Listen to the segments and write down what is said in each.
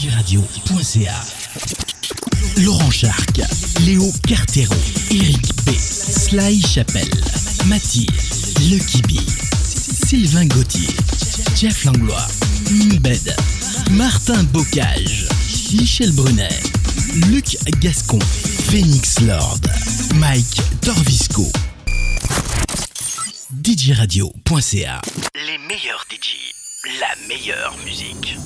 djradio.ca. Laurent Charc, Léo Carteron, Eric B, Sly Chapelle, Mathilde, Lucky B, Sylvain Gauthier, Jeff Langlois, Mbed, Martin Bocage, Michel Brunet, Luc Gascon, Phoenix Lord, Mike Torvisco. djradio.ca Les meilleurs DJ, la meilleure musique.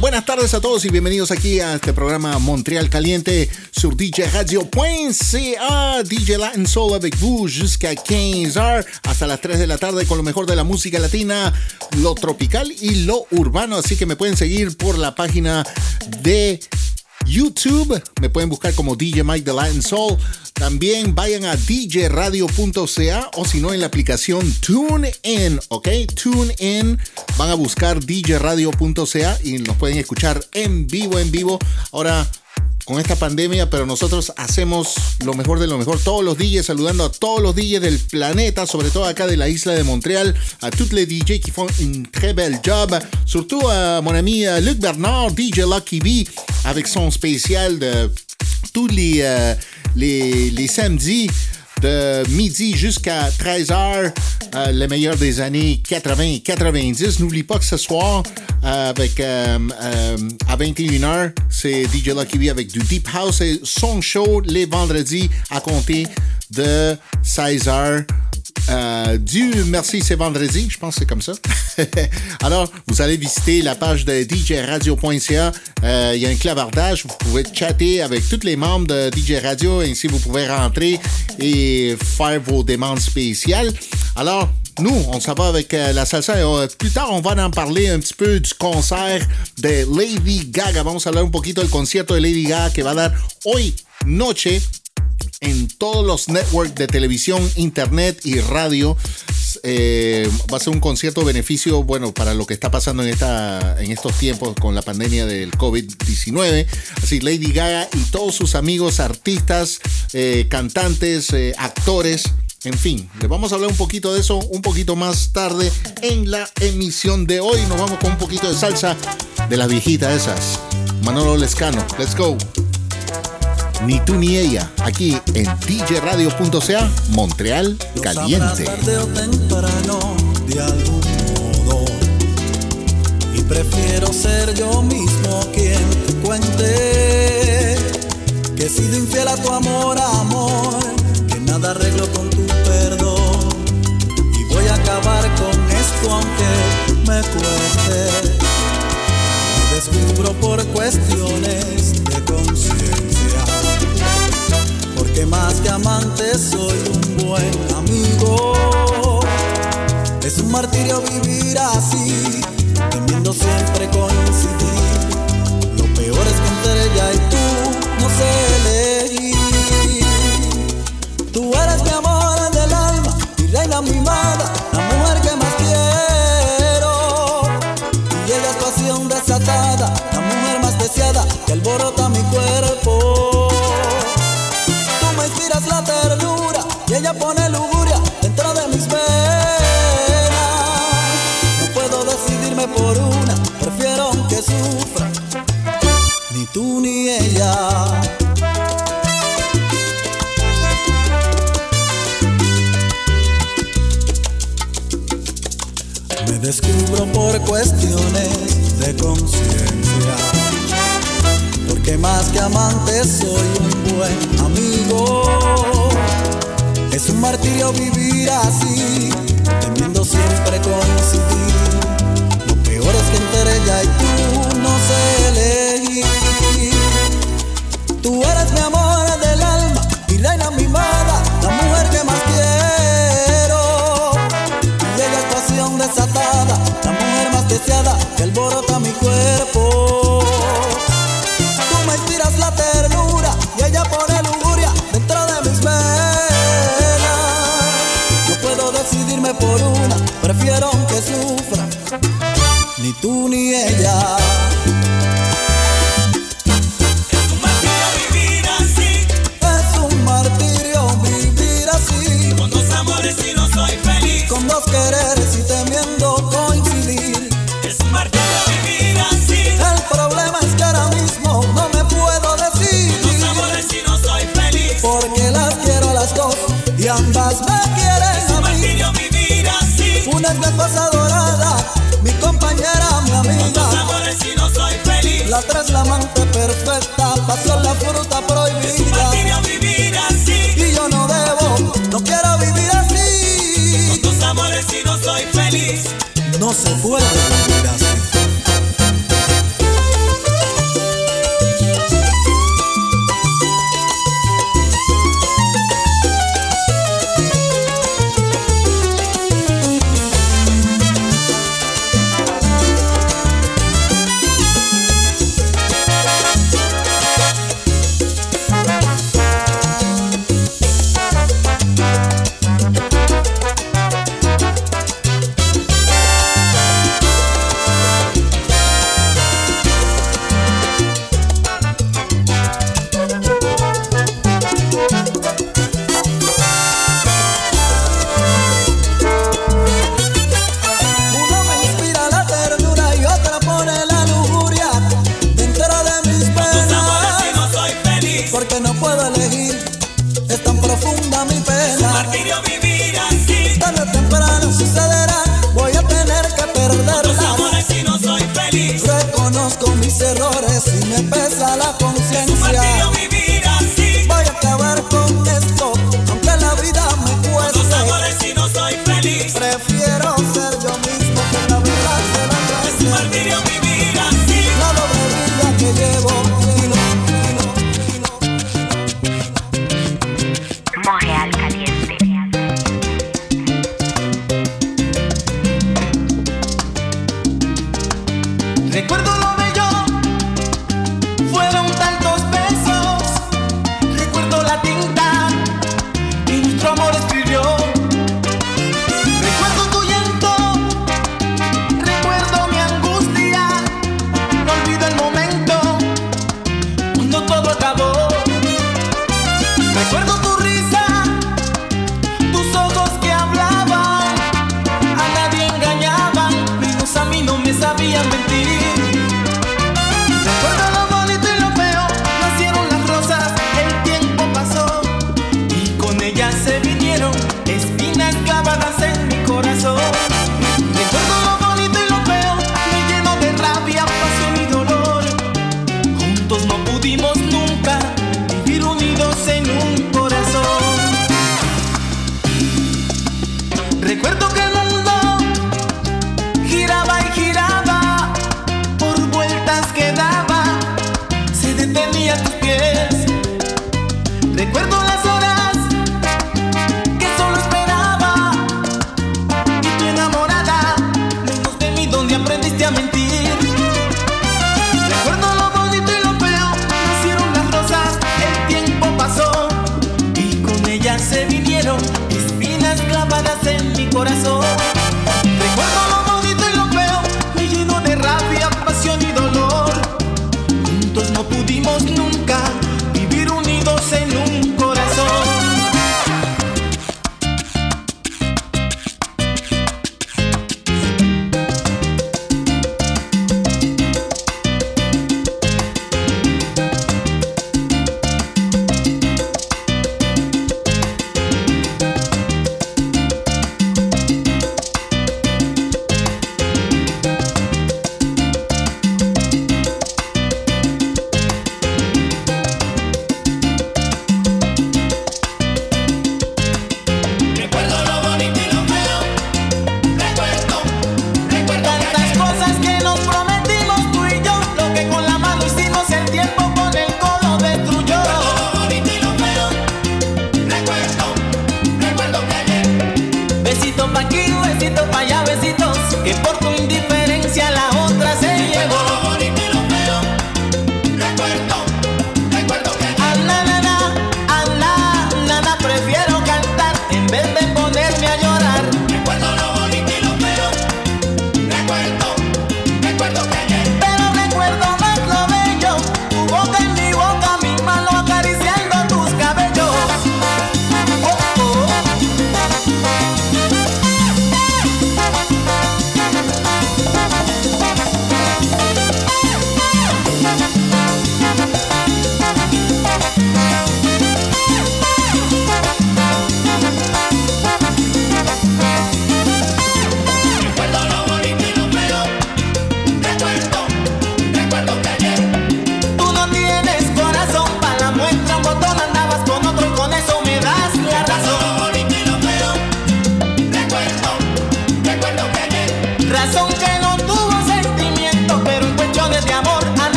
Buenas tardes a todos y bienvenidos aquí a este programa Montréal Caliente sur djradio.ca. DJ Latin Soul avec vous jusqu'à 15h hasta las 3 de la tarde con lo mejor de la música latina, lo tropical y lo urbano. Así que me pueden seguir por la página de YouTube. Me pueden buscar como DJ Mike The Latin Soul. También vayan a djradio.ca o si no en la aplicación TuneIn, ¿ok? TuneIn. Van a buscar djradio.ca y nos pueden escuchar en vivo, en vivo. Ahora con esta pandemia, pero nosotros hacemos lo mejor de lo mejor. Todos los DJs, saludando a todos los DJs del planeta, sobre todo acá de la isla de Montréal, a tous les DJs qui font un très bel job. Surtout à mon ami Luc Bernard, DJ Lucky B, avec son spécial de tous les, euh, les, les samedis de midi jusqu'à 13h, euh, le meilleur des années 80 et 90. N'oublie pas que ce soir, euh, avec, euh, euh, à 21h, c'est DJ Lucky B avec du Deep House et son show les vendredis à compter de 16h. Euh, du merci, c'est vendredi, je pense que c'est comme ça. Alors, vous allez visiter la page de djradio.ca. Euh, Il y a un clavardage, vous pouvez chatter avec tous les membres de DJ Radio, ainsi vous pouvez rentrer et faire vos demandes spéciales. Alors, nous, on s'en va avec euh, la salsa. Et, euh, plus tard, on un petit peu du concert de Lady Gaga. Vamos a hablar un poquito del concierto de Lady Gaga que va a dar hoy noche en todos los networks de televisión, internet y radio. Eh, va a ser un concierto beneficio, bueno, para lo que está pasando en estos tiempos con la pandemia del COVID-19. Así, Lady Gaga y todos sus amigos, artistas, eh, cantantes, eh, actores. En fin, les vamos a hablar un poquito de eso un poquito más tarde en la emisión de hoy. Nos vamos con un poquito de salsa de las viejitas esas. Manolo Lescano, let's go. Ni tú ni ella, aquí en djradio.ca, Montreal Caliente. Infiel a tu amor, amor, que nada arreglo con esto aunque me cueste. Me descubro por cuestiones de conciencia. Porque más que amante soy un buen amigo. Es un martirio vivir así, temiendo siempre coincidir. Lo peor es que entre ella y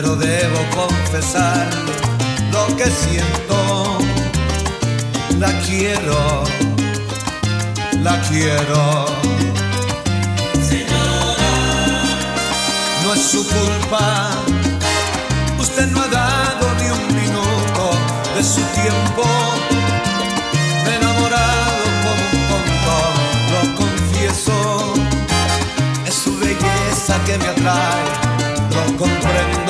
pero debo confesar lo que siento. La quiero, la quiero. no es su culpa. Usted no ha dado ni un minuto de su tiempo. Me he enamorado como un tonto, lo confieso. Es su belleza que me atrae, lo comprendo.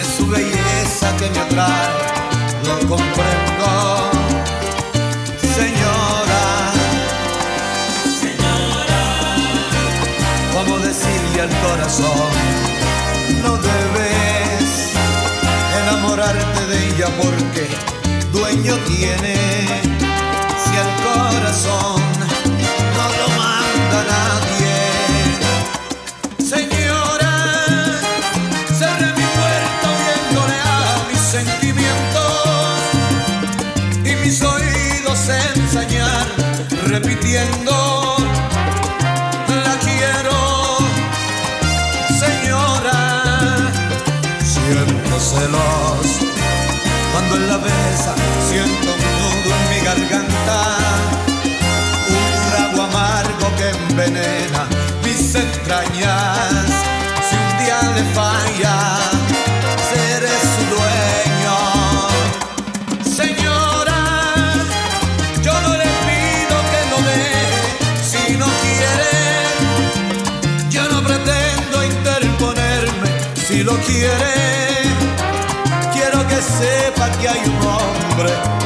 Es su belleza que me atrae, lo comprendo. Señora, como decirle al corazón, no debes enamorarte de ella porque dueño tiene. Si al corazón no lo manda nadie. La quiero, señora. Siento celos cuando en la besa siento un nudo en mi garganta, un trago amargo que envenena mis entrañas. Lo quiere. Quiero que sepa que hay un hombre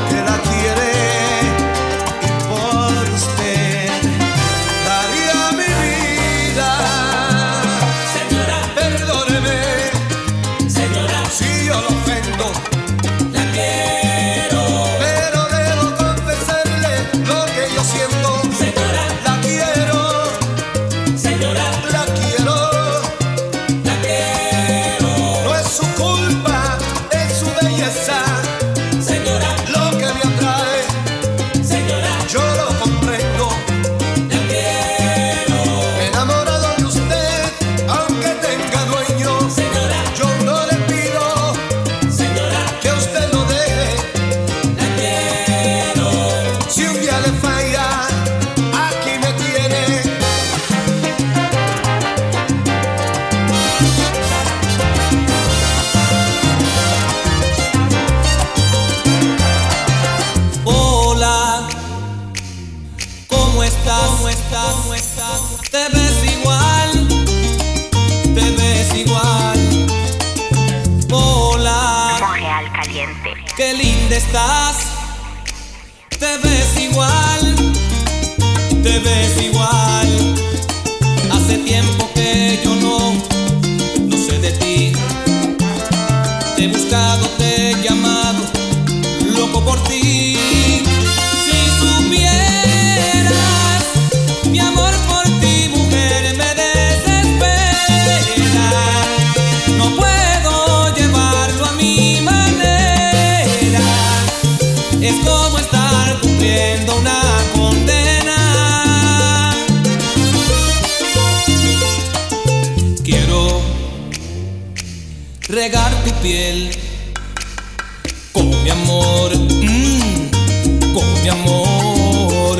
mm, con mi amor.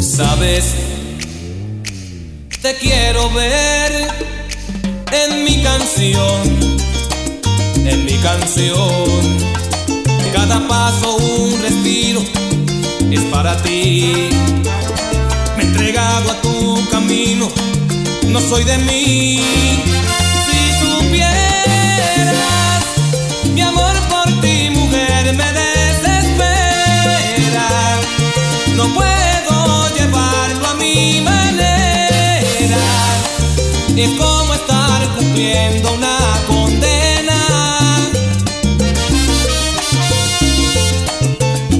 Sabes, te quiero ver en mi canción, en mi canción. Cada paso un respiro es para ti. Me he entregado a tu camino, no soy de mí. Si supieras, mi amor por ti, mujer, me desespera. es como estar cumpliendo una condena.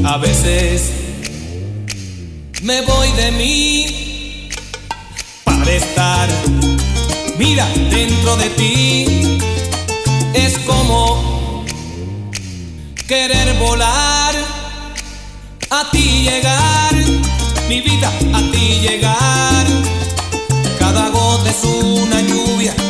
A veces me voy de mí para estar, mira, dentro de ti. Es como querer volar, a ti llegar, mi vida, a ti llegar una lluvia.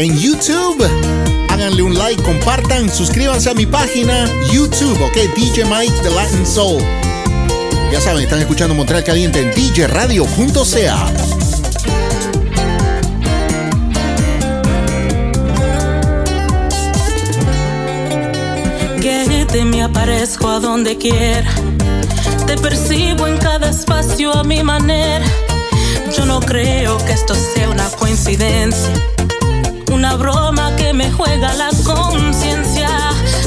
En YouTube. Háganle un like, compartan, suscríbanse a mi página YouTube, ok, DJ Mike The and Soul. Ya saben, están escuchando Montreal Caliente en djradio.ca. te me aparezco a donde quiera. Te percibo en cada espacio a mi manera. Yo no creo que esto sea una coincidencia. Una broma que me juega la conciencia.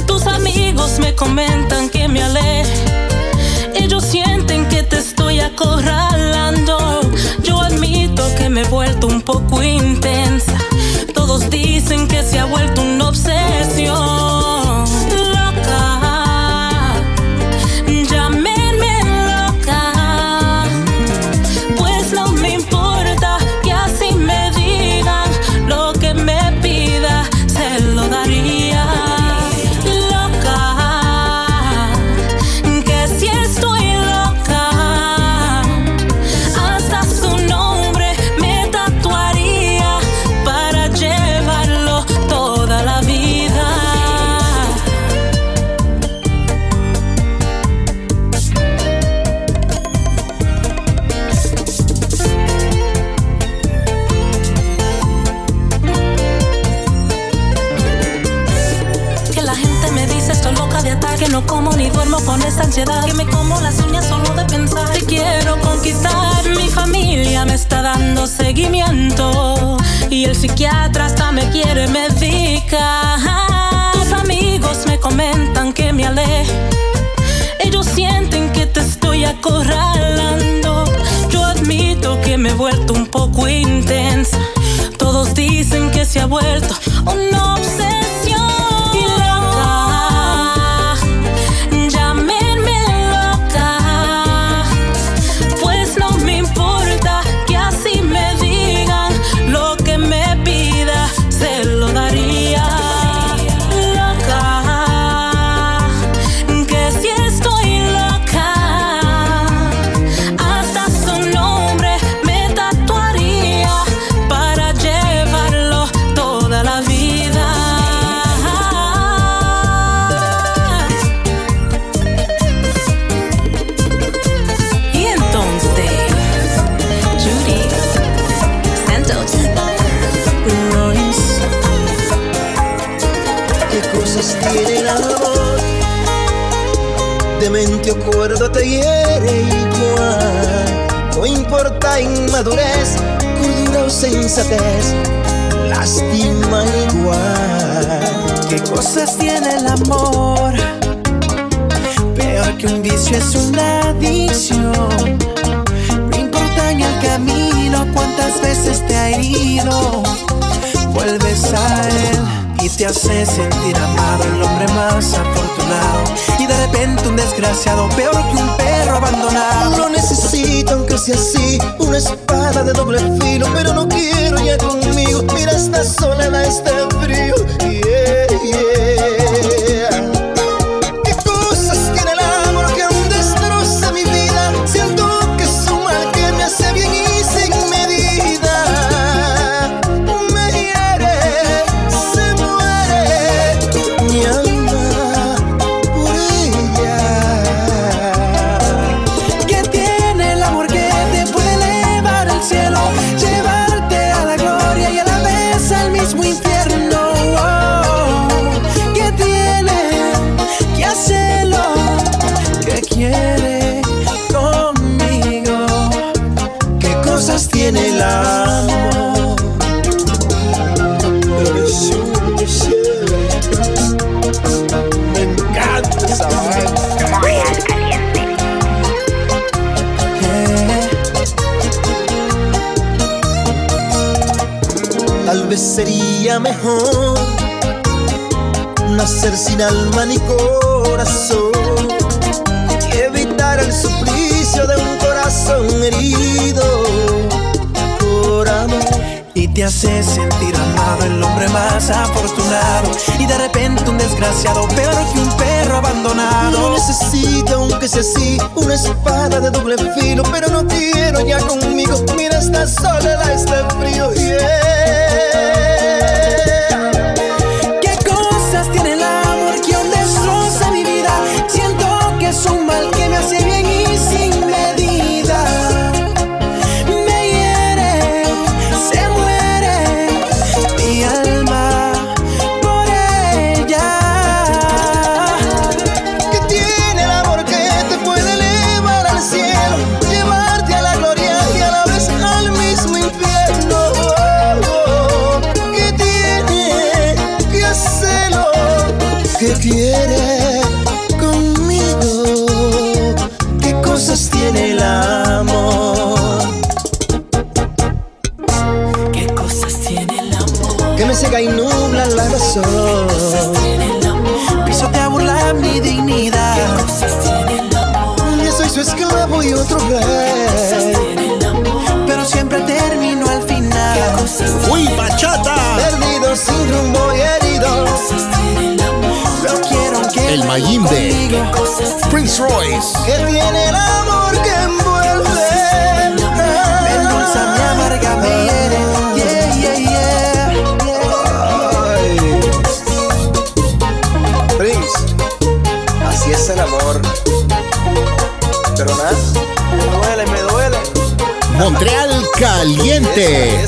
Tus amigos me comentan que me aleje. Ellos sienten que te estoy acorralando. Yo admito que me he vuelto un poco intensa. Todos dicen que se ha vuelto una obsesión. Seguimiento. Y el psiquiatra hasta me quiere medicar Tus amigos me comentan que me aleje Ellos sienten que te estoy acorralando. Yo admito que me he vuelto un poco intensa. Todos dicen que se ha vuelto una obsesión mente o cuerdo te hiere igual. No importa inmadurez, cordura o sensatez, lastima igual. ¿Qué cosas tiene el amor? Peor que un vicio es una adicción. No importa en el camino cuántas veces te ha herido. Vuelves a él y te hace sentir amado, el hombre más afortunado. Repente un desgraciado, peor que un perro abandonado. No necesito, aunque sea así, una espada de doble filo, pero no quiero ya conmigo. Mira esta soledad, este frío. sería mejor nacer sin alma ni corazón y evitar el suplicio de un corazón herido por amor te hace sentir amado, el hombre más afortunado. Y de repente un desgraciado, peor que un perro abandonado. No necesita, aunque sea así, una espada de doble filo. Pero no quiero ya conmigo, mira, esta soledad, este frío. y Yeah. Mayimbe, Prince Royce. Que tiene el amor que envuelve. Me endulza, me amarga, me hiere. Yeah, yeah, yeah. Prince, así es el amor. Pero nada, me duele, me duele. Montreal caliente.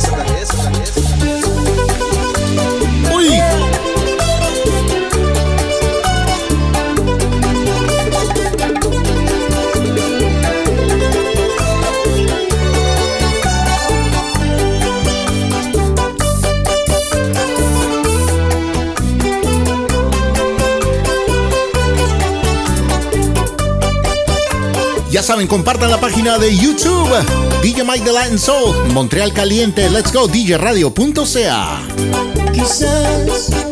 saben, compartan la página de YouTube. DJ Mike de Latin Soul, Montreal Caliente, Let's Go, DJradio.ca. Quizás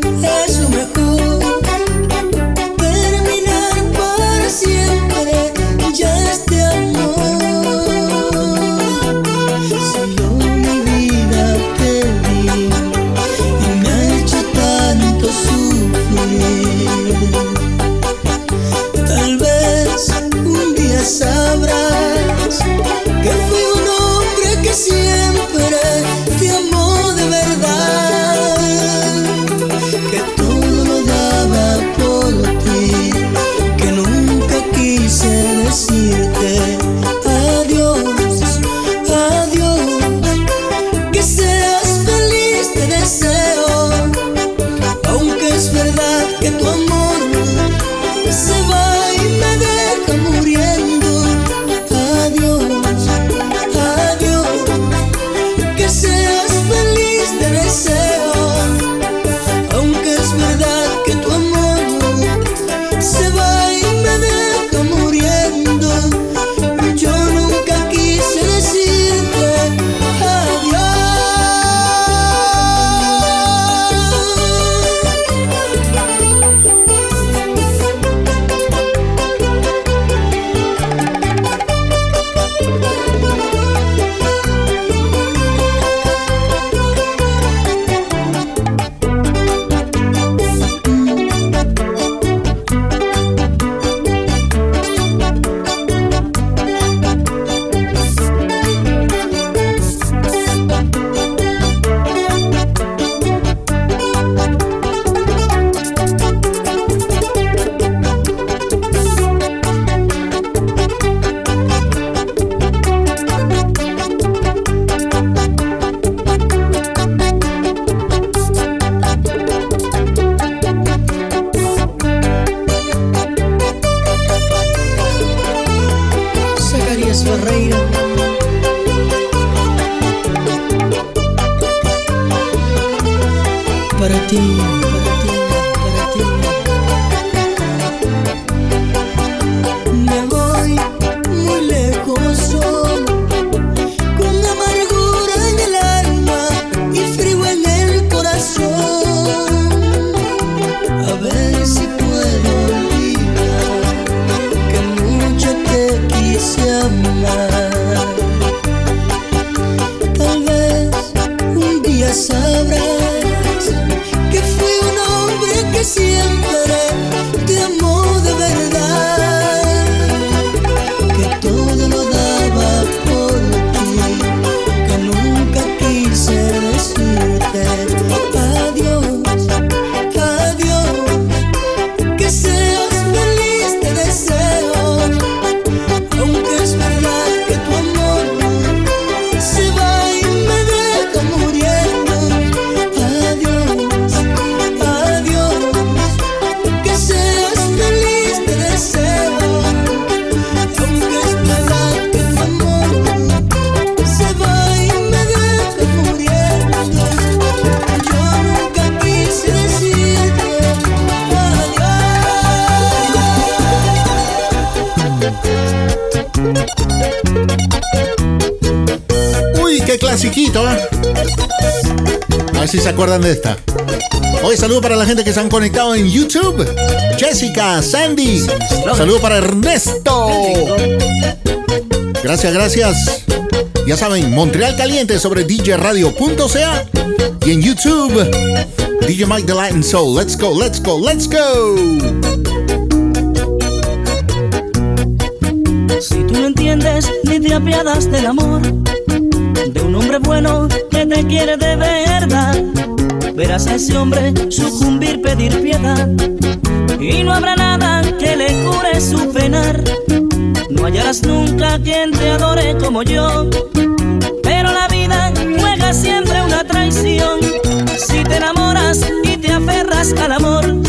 para Ernesto. Gracias, gracias. Ya saben, Montreal Caliente sobre djradio.ca y en YouTube, DJ Mike the Latin Soul. Let's go, let's go, let's go. Si tú no entiendes ni te apiadas del amor de un hombre bueno que te quiere de verdad, verás a ese hombre sucumbir, pedir piedad y no habrá nada que le cure su penar. No hallarás nunca quien te adore como yo, pero la vida juega siempre una traición. Si te enamoras y te aferras al amor,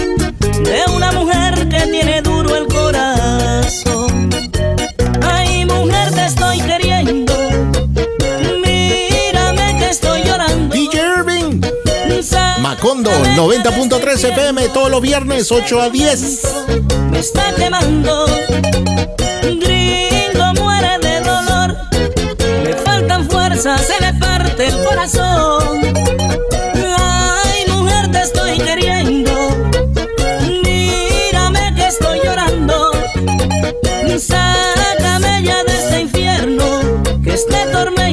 Macondo, 90.3 FM, todos los viernes, 8 a 10. Me está quemando, gringo muere de dolor. Le faltan fuerzas, se le parte el corazón. Ay, mujer, te estoy queriendo. Mírame que estoy llorando. Sácame ya de este infierno, que este tormento.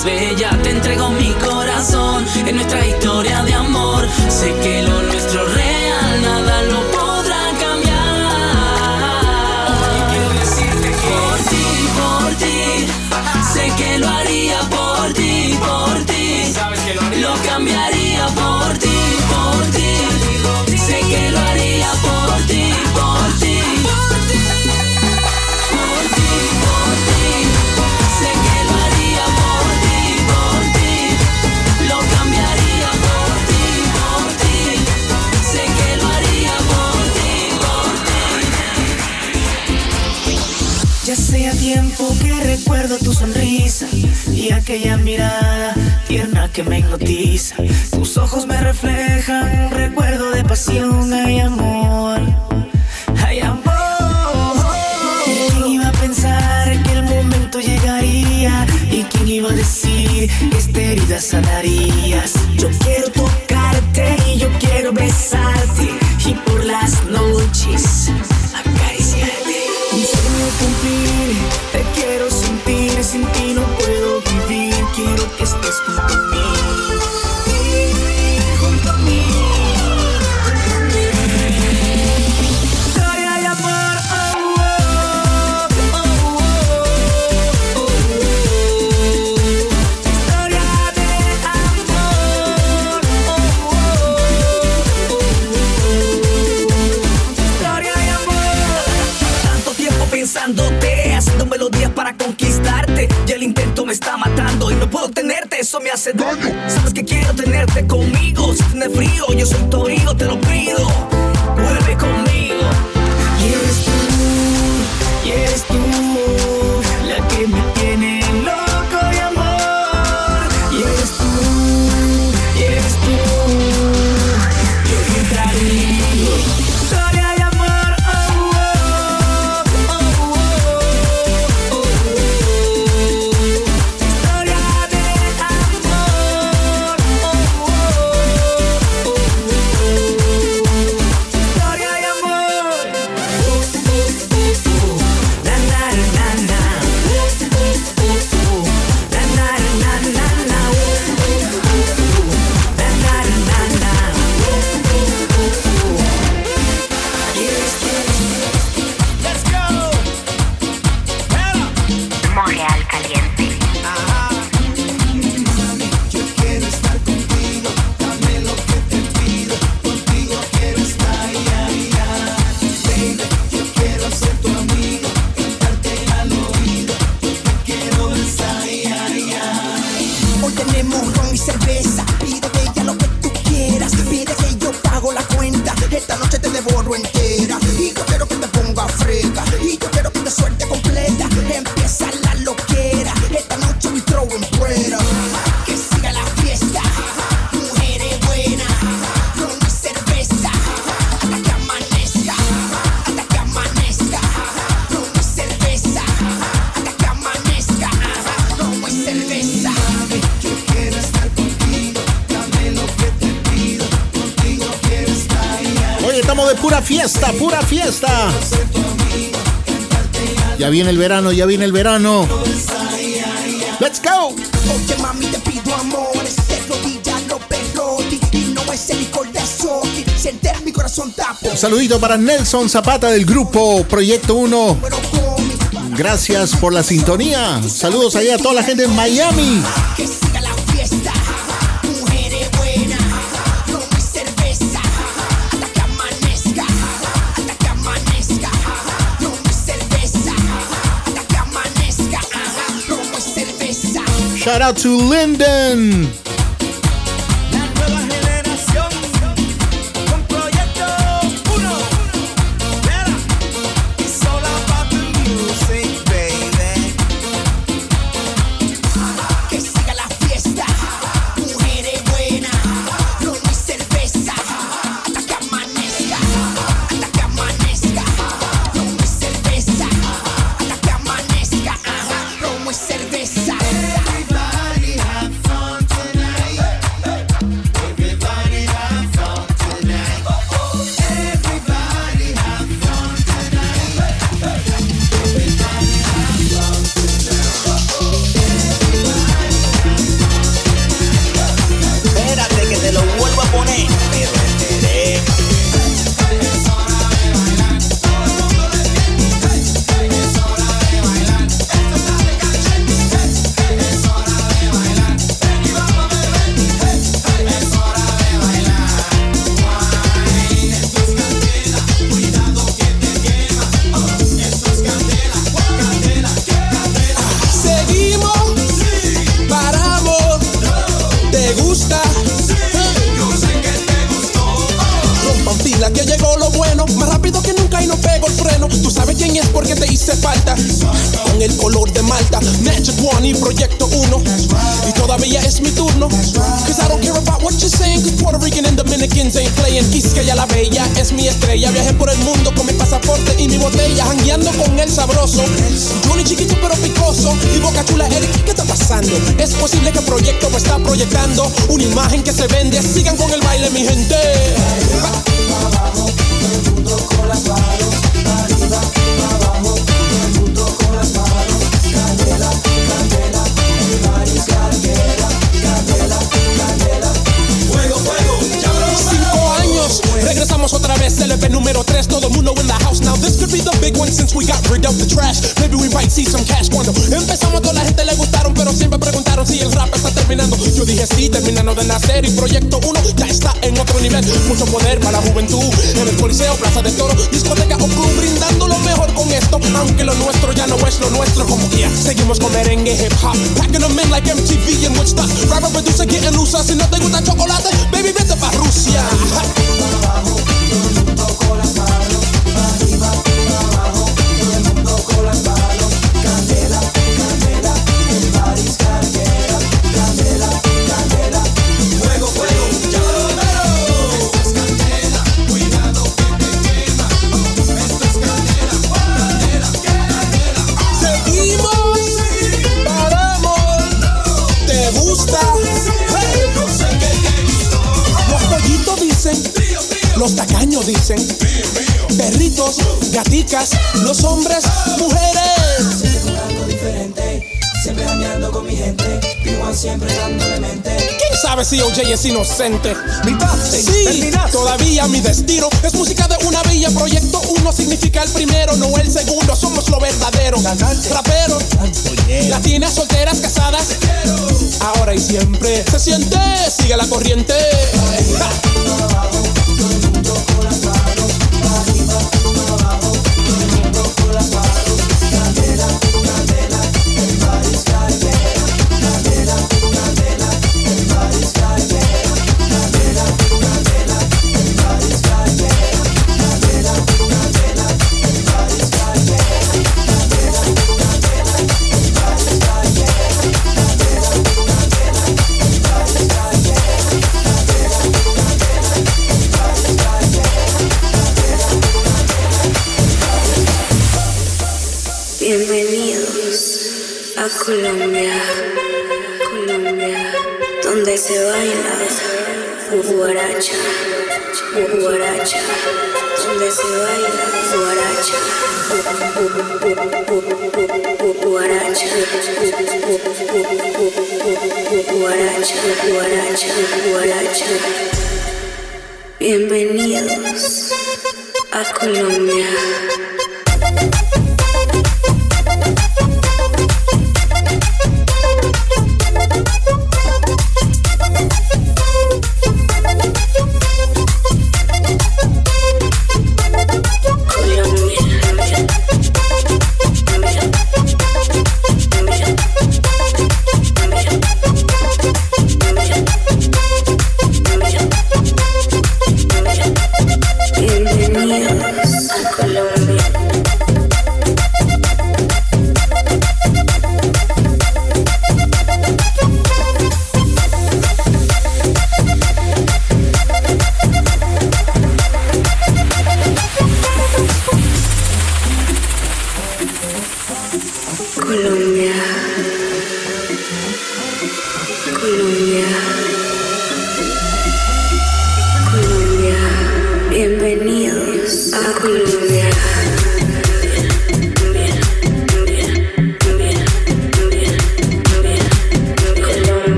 más bella. Te entrego mi corazón en nuestra historia aquella mirada tierna que me hipnotiza. Tus ojos me reflejan un recuerdo de pasión, hay amor, hay amor. ¿Quién iba a pensar que el momento llegaría? ¿Y quién iba a decir que esta herida sanaría? Sabes que quiero tenerte conmigo. Si tienes frío, yo soy tu abrigo, te lo pido. verano, ya viene el verano. Let's go. Saludito para Nelson Zapata del grupo Proyecto 1. Gracias por la sintonía. Saludos allá a toda la gente en Miami. Shout out to Linden.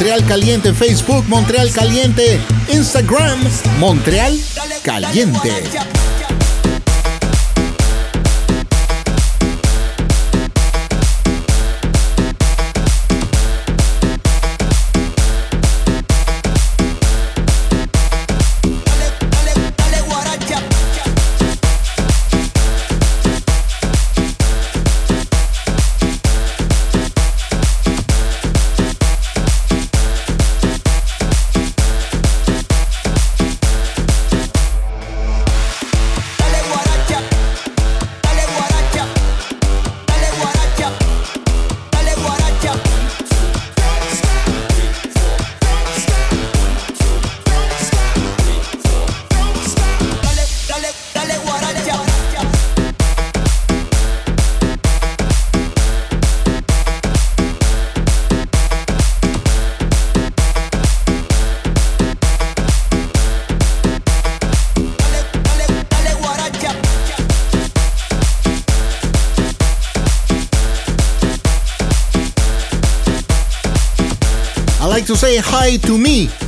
Montreal Caliente Facebook, Montreal Caliente Instagram, Montreal Caliente. To Me.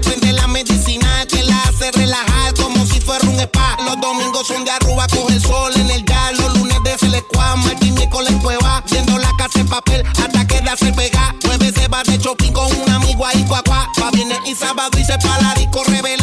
prende la medicina que la hace relajar como si fuera un spa. Los domingos son de arruba, coge el sol en el gas. Los lunes de Selecuá, Martín miércoles cueva. Viendo la casa en papel hasta quedarse pega. Nueve se va de shopping con un amigo ahí, cuacuá. Va viernes y sábado y se para la rebelde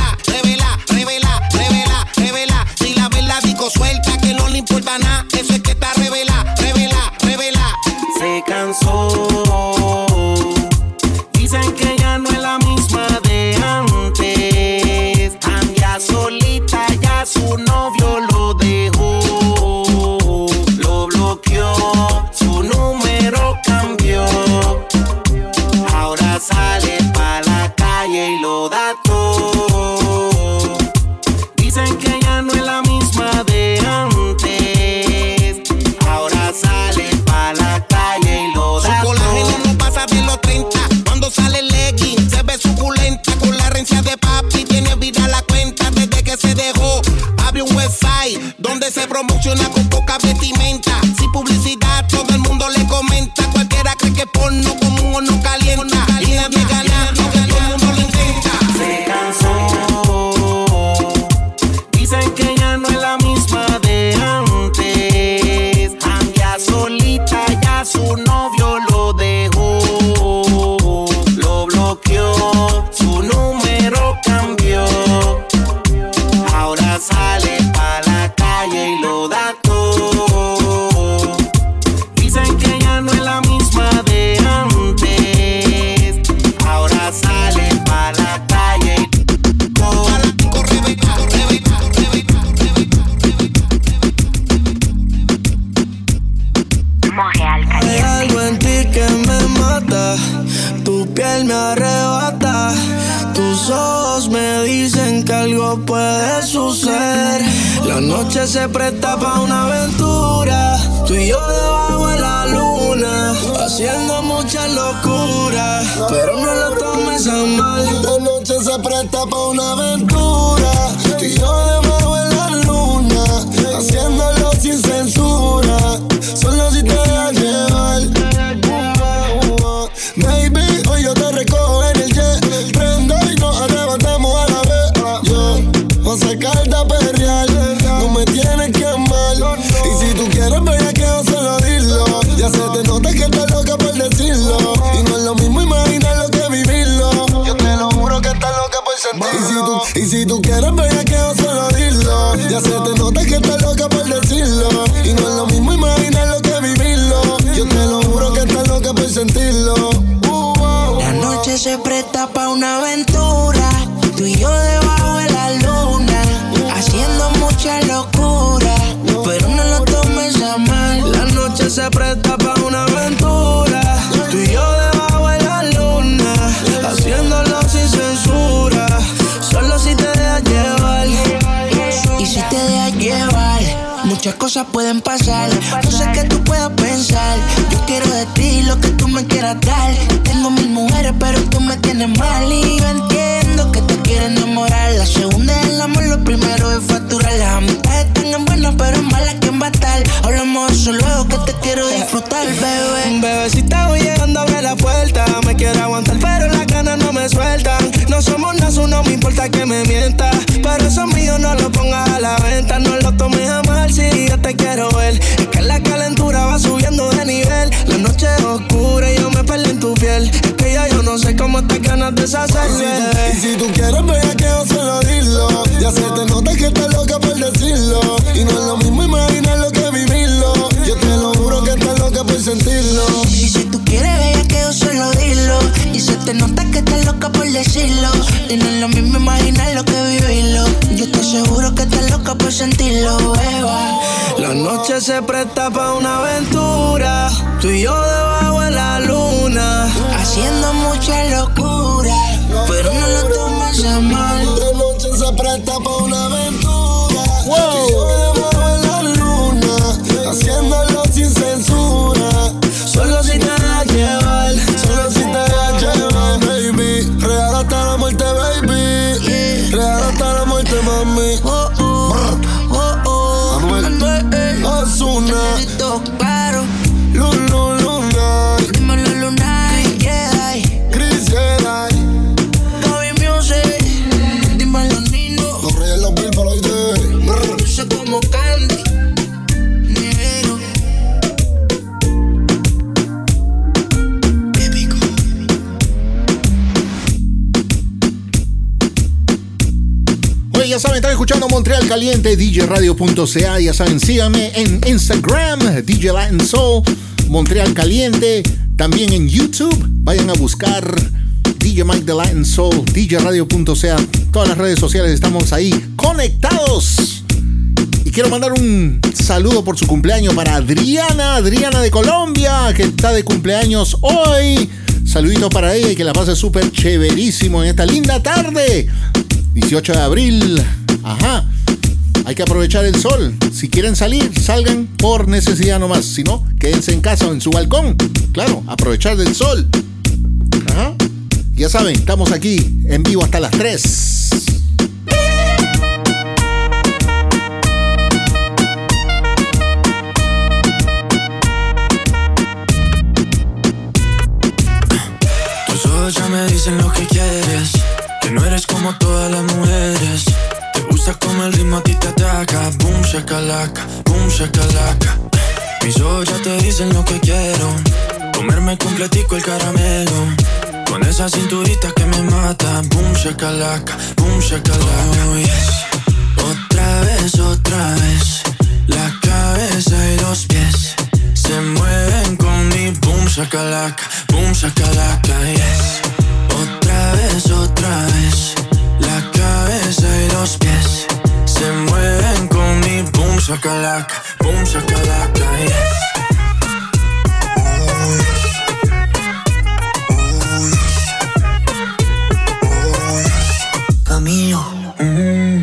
presta para una aventura. Tú y yo debajo de la luna, haciendo mucha locura, pero no lo tomas a mal. Caliente, DJRadio.ca. Ya saben, síganme en Instagram, DJ Latin Soul, Montreal Caliente. También en YouTube, vayan a buscar DJ Mike de Latin Soul, DJRadio.ca. Todas las redes sociales estamos ahí conectados. Y quiero mandar un saludo por su cumpleaños para Adriana, Adriana de Colombia, que está de cumpleaños hoy. Saluditos para ella que la pase súper chéverísimo en esta linda tarde. 18 de abril. Ajá. Hay que aprovechar el sol. Si quieren salir, salgan por necesidad nomás. Si no, quédense en casa o en su balcón. Claro, aprovechar del sol. Ajá. Ya saben, estamos aquí en vivo hasta las 3. Tus ojos ya me dicen lo que quieres. Que no eres como todas las mujeres. Gusta como el ritmo a ti te ataca. Boom, shakalaka, boom, shakalaka. Mis ojos ya te dicen lo que quiero. Comerme completico el caramelo. Con esa cinturita que me mata. Boom, shakalaka, boom, shakalaka. Oh, yes. Otra vez, otra vez. La cabeza y los pies se mueven con mi boom, shakalaka, boom, shakalaka, yes. Otra vez, otra vez. Se mueven con mi boom, shakalaka, boom, shakalaka, yes. Camilo.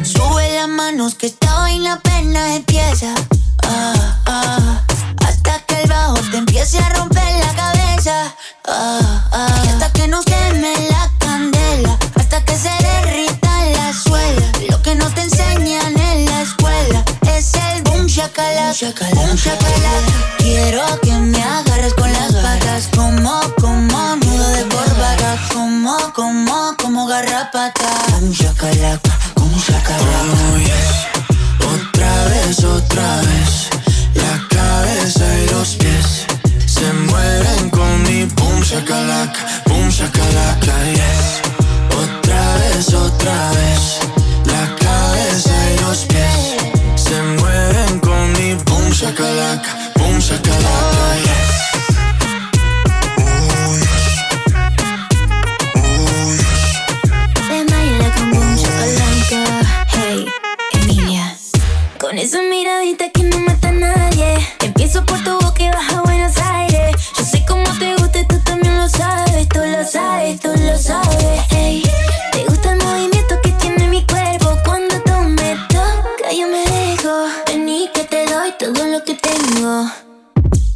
Sube las manos que esta vaina apenas empieza. Ah, ah, hasta que el bajo te empiece a romper la cabeza. Ah, ah, Boom shakalaka. Quiero que me agarres con las patas. Como, como nudo de corbata. Como, como, como garrapata. Boom shakalaka. Boom shakalaka. Oh. Con esa miradita que no mata a nadie. Empiezo por tu boca y baja a Buenos Aires. Yo sé cómo te gusta y tú también lo sabes. Tú lo sabes, tú lo sabes. Te gusta el movimiento que tiene mi cuerpo. Cuando tú me tocas, yo me dejo. Vení que te doy todo lo que tengo.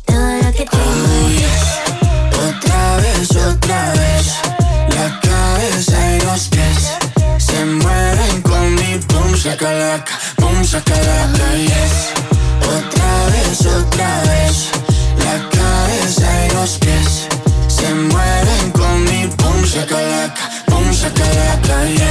Todo lo que tengo. Otra vez, otra vez. La cabeza y los pies se mueven con mi shakalaka, boom shakalaka, yes. Otra vez, otra vez. La cabeza y los pies se mueven con mi boom shakalaka, boom shakalaka, yes.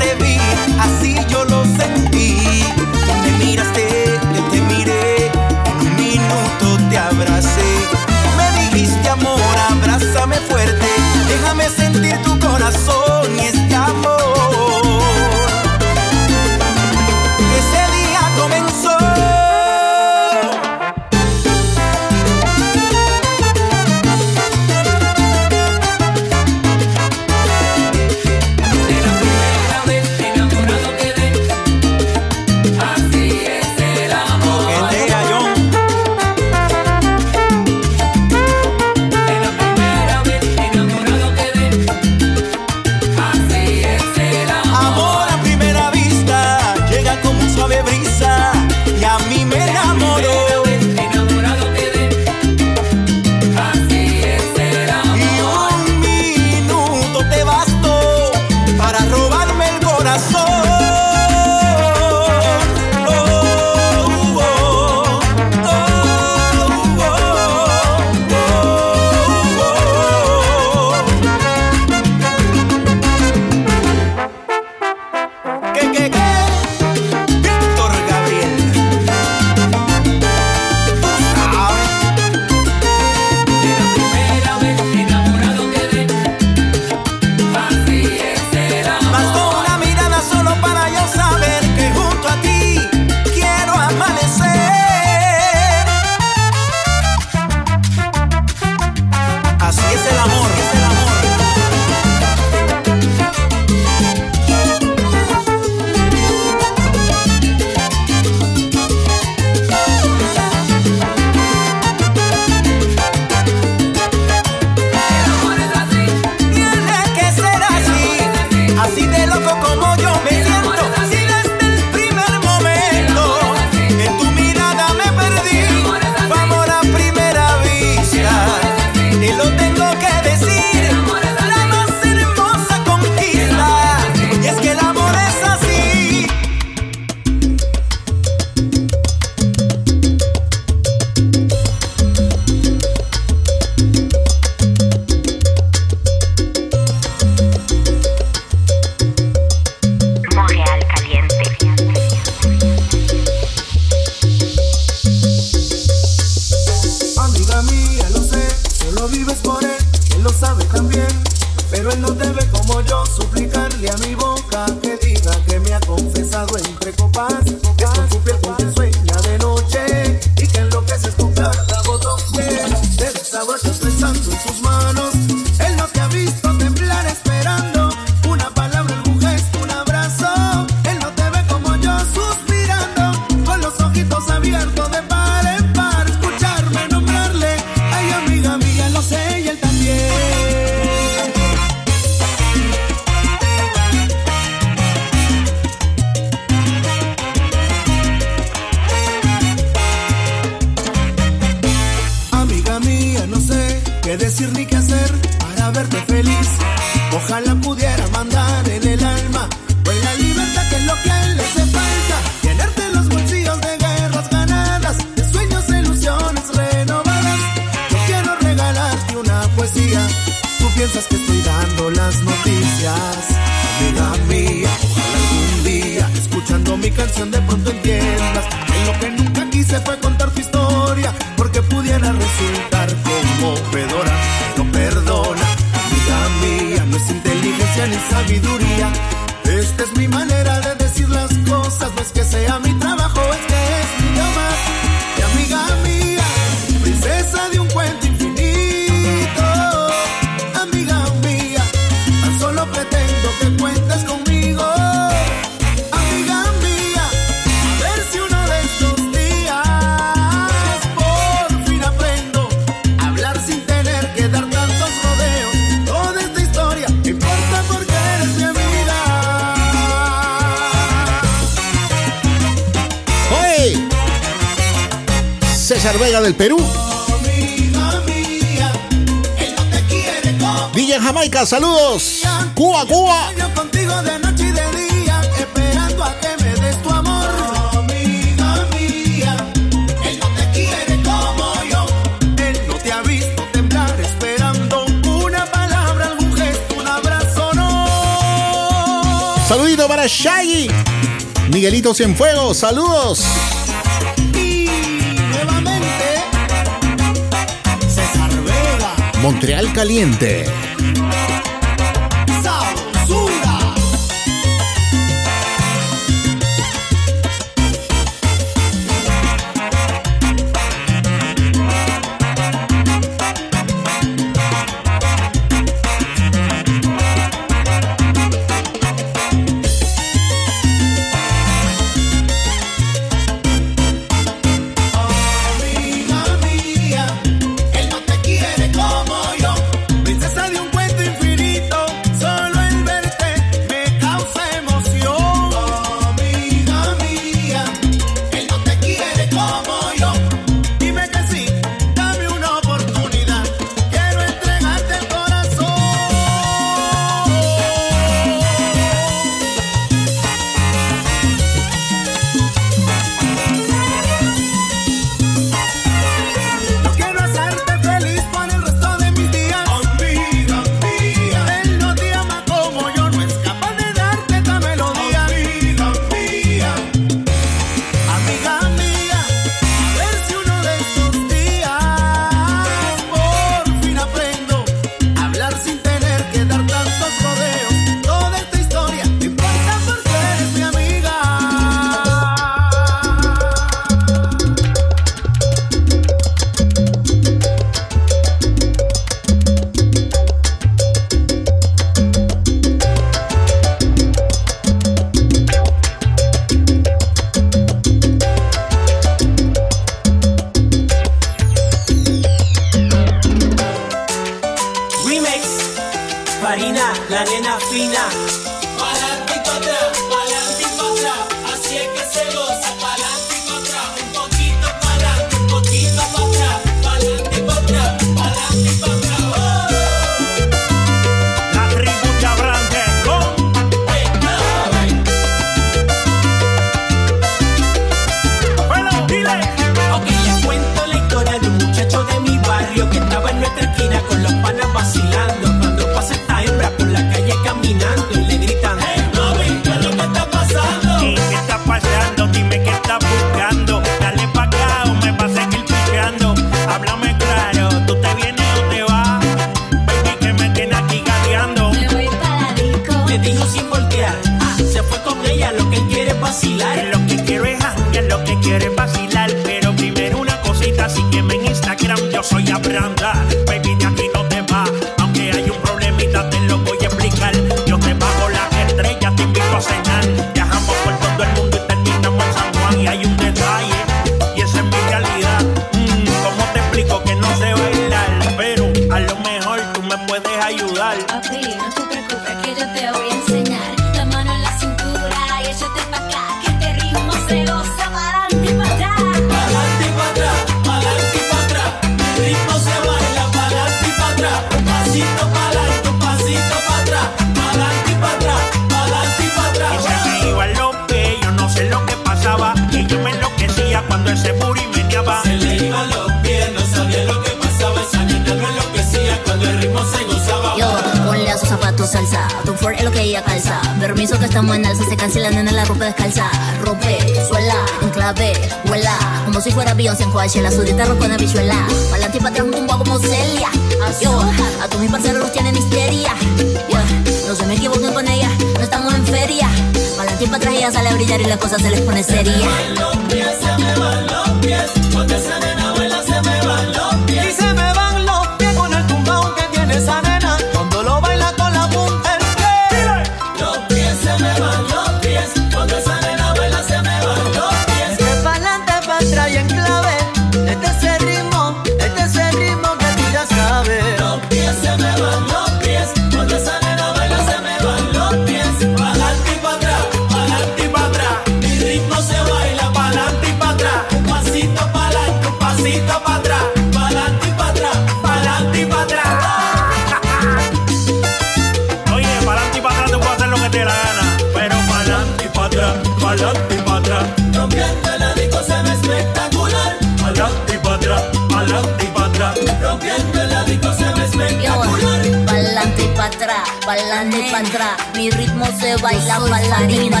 atrás. Mi ritmo se baila bailarina.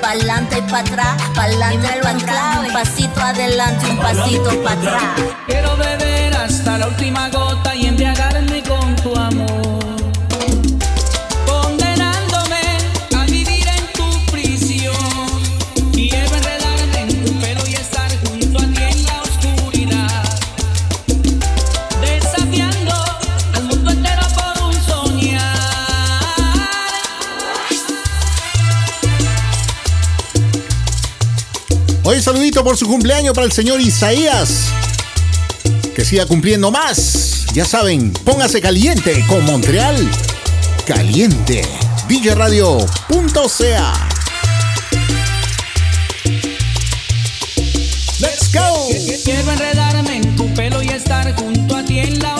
Pa'lante y pa' atrás, pa'lante y pa' atrás. Un pasito adelante, un pasito pa' atrás. Quiero beber hasta la última gota por su cumpleaños para el señor Isaías. Que siga cumpliendo más. Ya saben, póngase caliente con Montreal. Caliente. DJRadio.ca. Let's go. Enredarme en tu pelo y estar junto a ti en la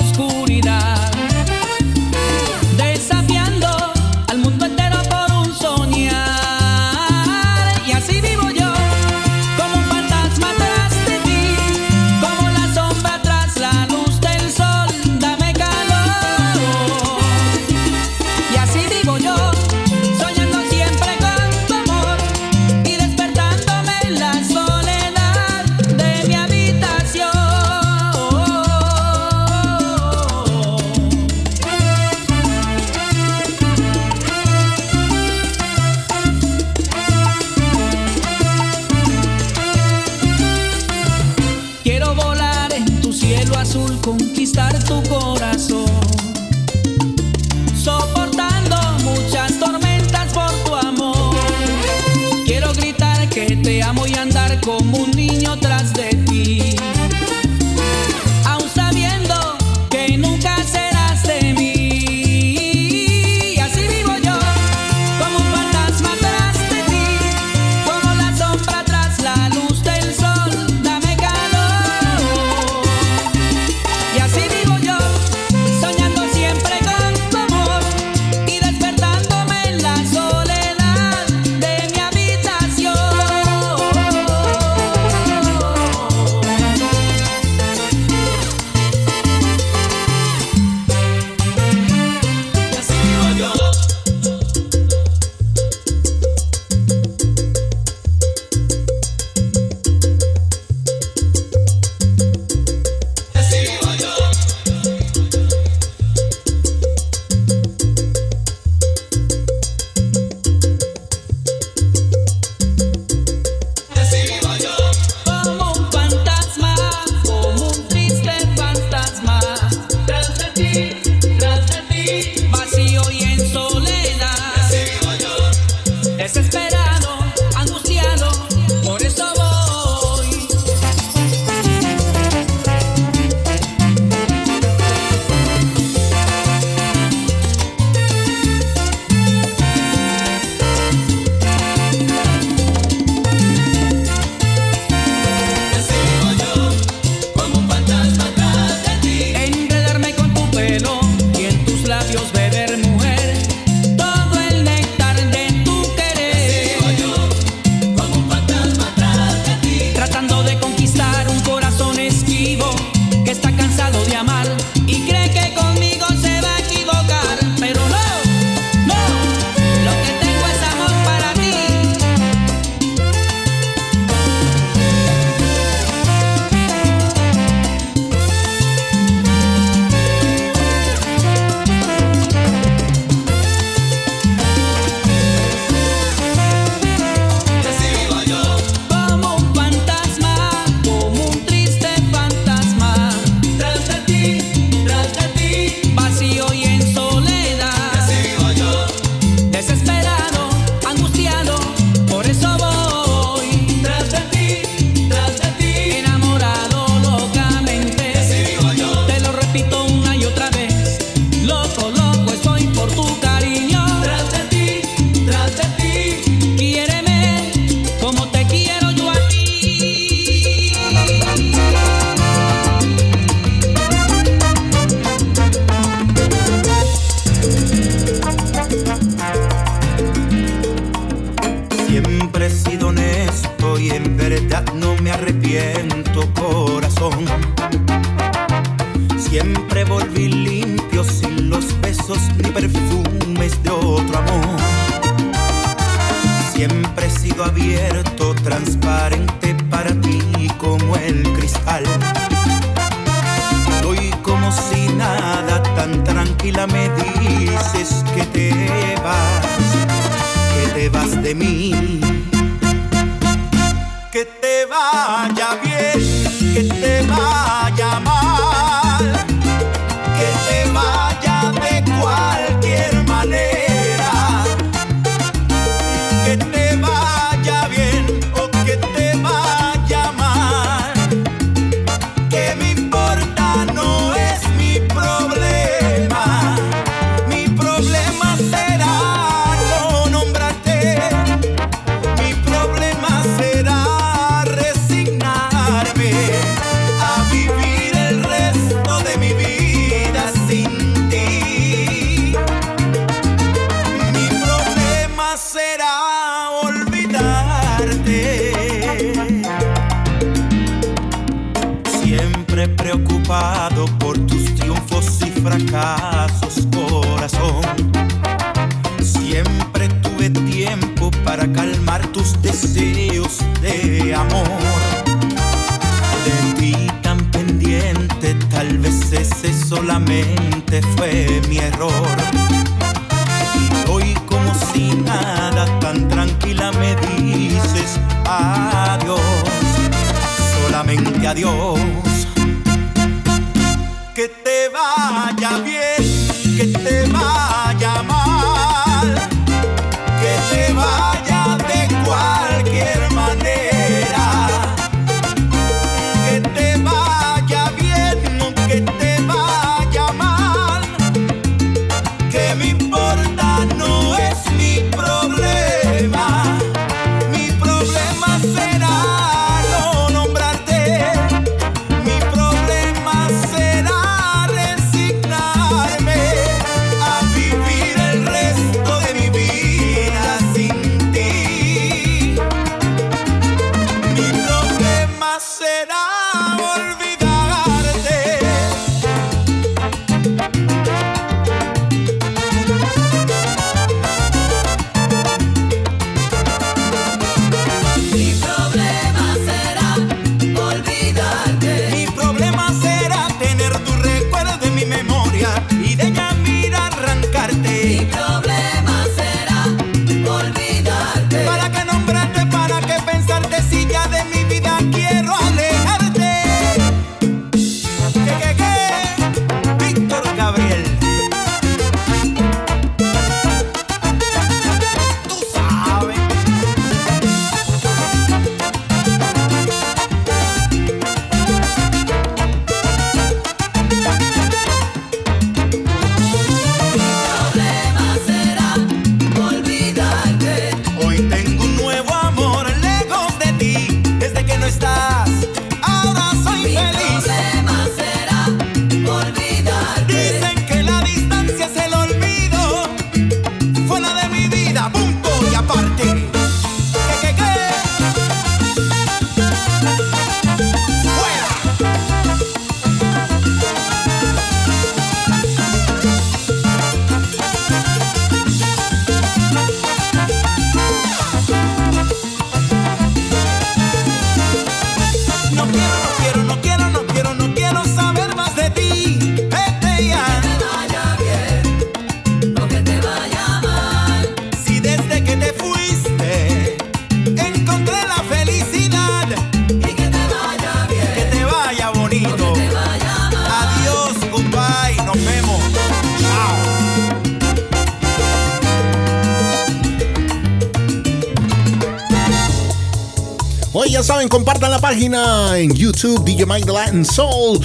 YouTube DJ Mike the Latin Soul,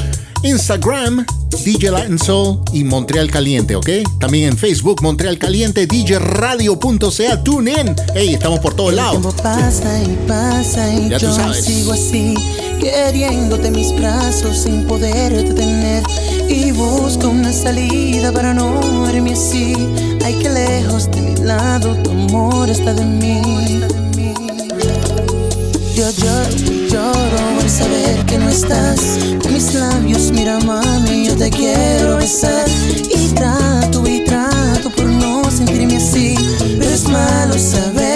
Instagram DJ Latin Soul y Montreal Caliente, ¿ok? También en Facebook Montreal Caliente, DJRadio.ca, TuneIn. Hey, estamos por todos lados. pasa y pasa y ya yo tú sigo así, queriéndote mis brazos sin poder detener y busco una salida para no verme así. Hay que lejos de mi lado tu amor está de mí. Yo lloro Lloro al saber que no estás. Con mis labios, mira mami, yo te quiero besar. Y trato y trato por no sentirme así. Pero es malo saber.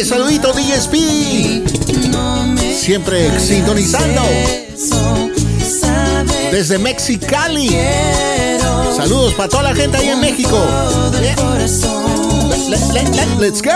Saludito DSP. Siempre sintonizando. Desde Mexicali. Saludos para toda la gente ahí en México. Let's go.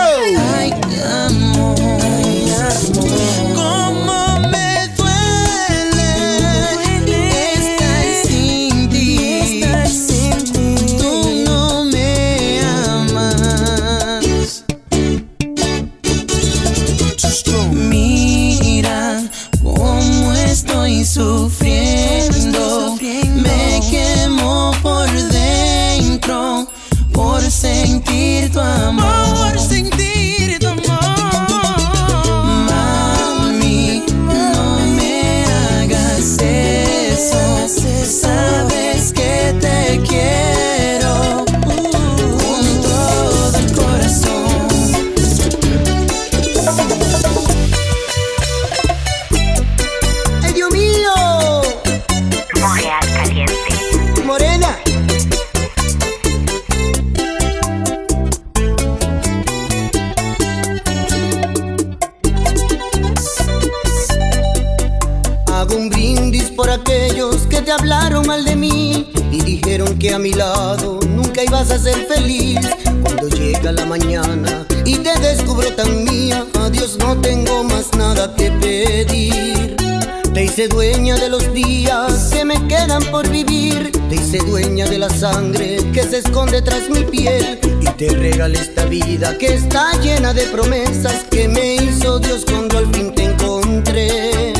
vida que está llena de promesas que me hizo Dios cuando al fin te encontré.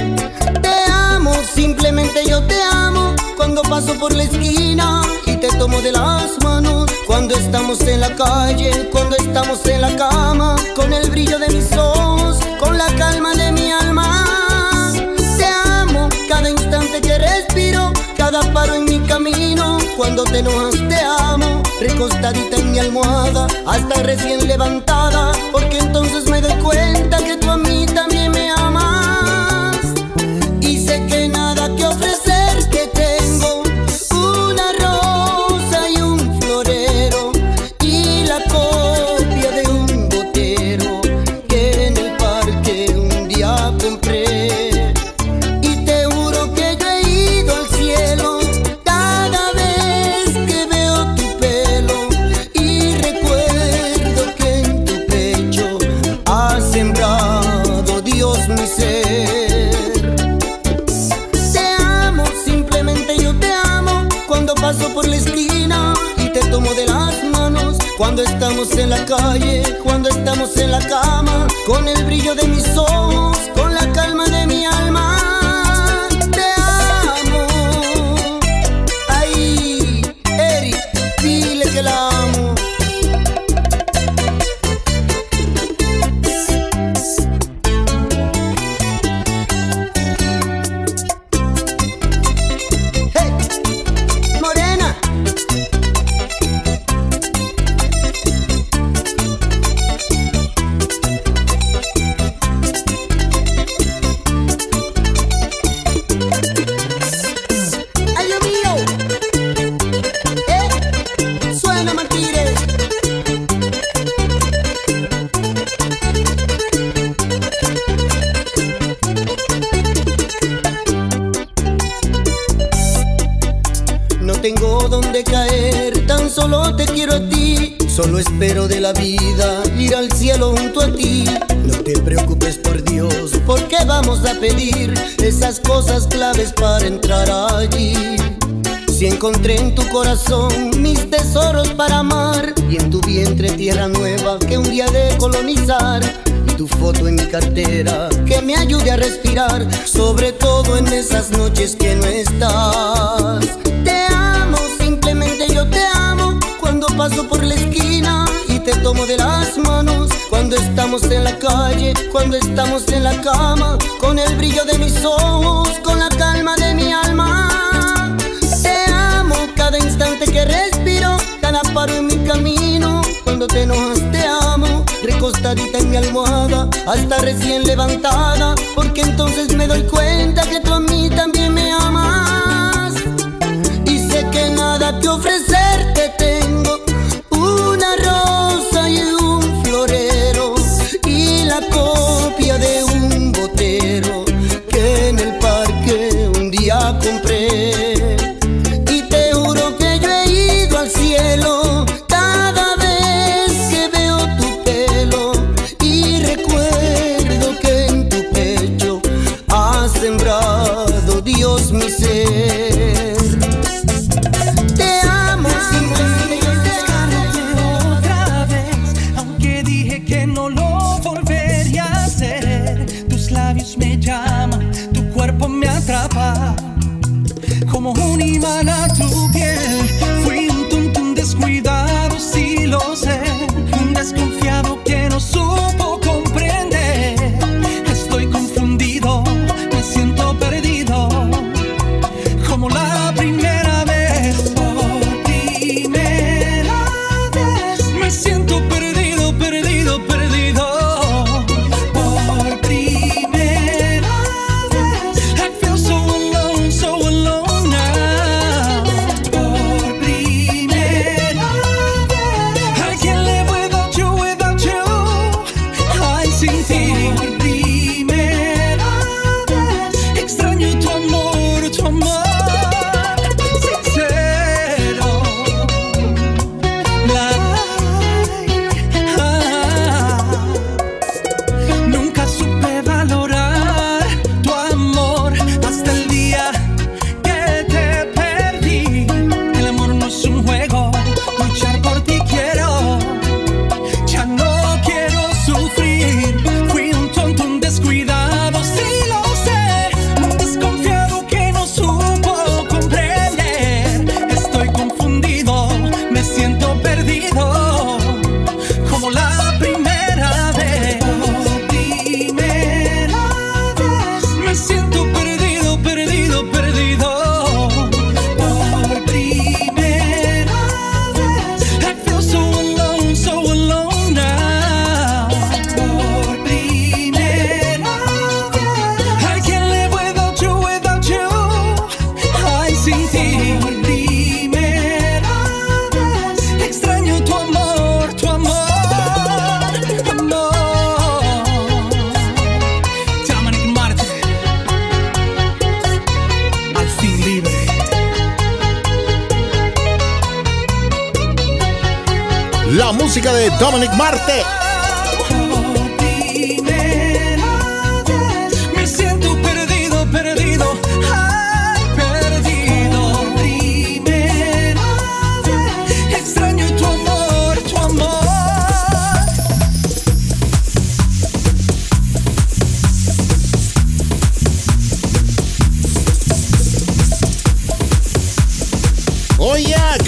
Te amo, simplemente yo te amo cuando paso por la esquina y te tomo de las manos. Cuando estamos en la calle, cuando estamos en la cama, con el brillo de mis ojos, con la calma de mi alma. Te amo cada instante que respiro, cada paro en mi camino, cuando te enojas recostadita en mi almohada, hasta recién levantada, vamos a pedir esas cosas claves para entrar allí. Si encontré en tu corazón mis tesoros para amar y en tu vientre tierra nueva que un día de colonizar y tu foto en mi cartera que me ayude a respirar, sobre todo en esas noches que no estás. Te amo, simplemente yo te amo cuando paso por la esquina y te tomo de las manos cuando estamos en la calle, cuando estamos en la cama, con el brillo de mis ojos, con la calma de mi alma. Te amo cada instante que respiro, cada paro en mi camino. Cuando te enojas te amo, recostadita en mi almohada, hasta recién levantada, porque entonces me doy cuenta que tú a mí también me amas. Y sé que nada que ofrecerte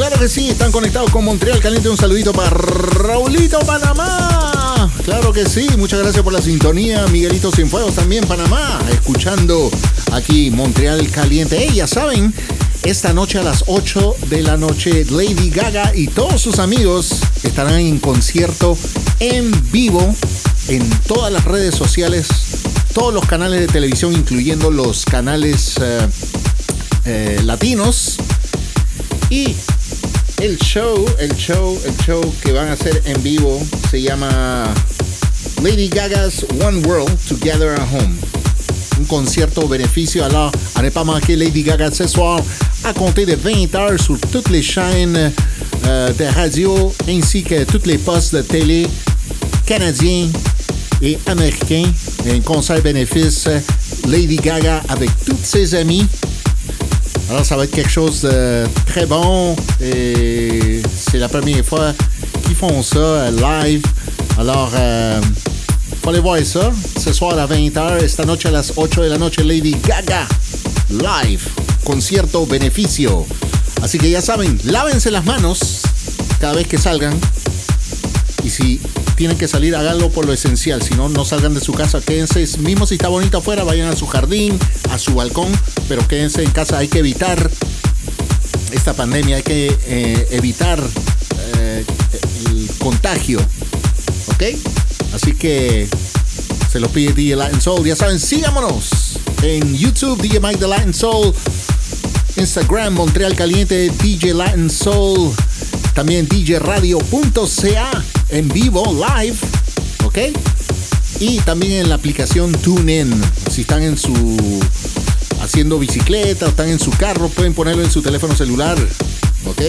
claro que sí, están conectados con Montreal Caliente. Un saludito para Raulito Panamá. Claro que sí, muchas gracias por la sintonía. Miguelito Cienfuegos también, Panamá. Escuchando aquí Montreal Caliente. Hey, ya saben, esta noche a las 8 de la noche, Lady Gaga y todos sus amigos estarán en concierto en vivo en todas las redes sociales, todos los canales de televisión, incluyendo los canales eh, eh, latinos. Y el show, el show, el show que van a en vivo se llama Lady Gaga's One World Together at Home. concierto bénéfice. Alors, à ne pas manquer Lady Gaga ce soir à compter de 20h sur toutes les chaînes euh, de radio ainsi que toutes les postes de télé canadiens et américains. Un concert bénéfice Lady Gaga avec toutes ses amies. Alors, ça va être quelque chose de très bon et c'est la première fois qu'ils font ça euh, live. Alors, euh, faut aller voir ça. Ce soir à 20h, esta noche a las 8 de la noche, Lady Gaga live. Concierto beneficio. Así que ya saben, lávense las manos cada vez que salgan. Y si tienen que salir, háganlo por lo esencial. Si no, no salgan de su casa, quédense. Mismo si está bonito afuera, vayan a su jardín, a su balcón, pero quédense en casa. Hay que evitar esta pandemia, hay que eh, evitar eh, el contagio. ¿Ok? Así que se lo pide DJ Latin Soul. Ya saben, síganos en YouTube, DJ Mike The Latin Soul. Instagram, Montreal Caliente, DJ Latin Soul. También djradio.ca en vivo, live. ¿Ok? Y también en la aplicación TuneIn. Si están en su. haciendo bicicleta o están en su carro, pueden ponerlo en su teléfono celular. ¿Ok?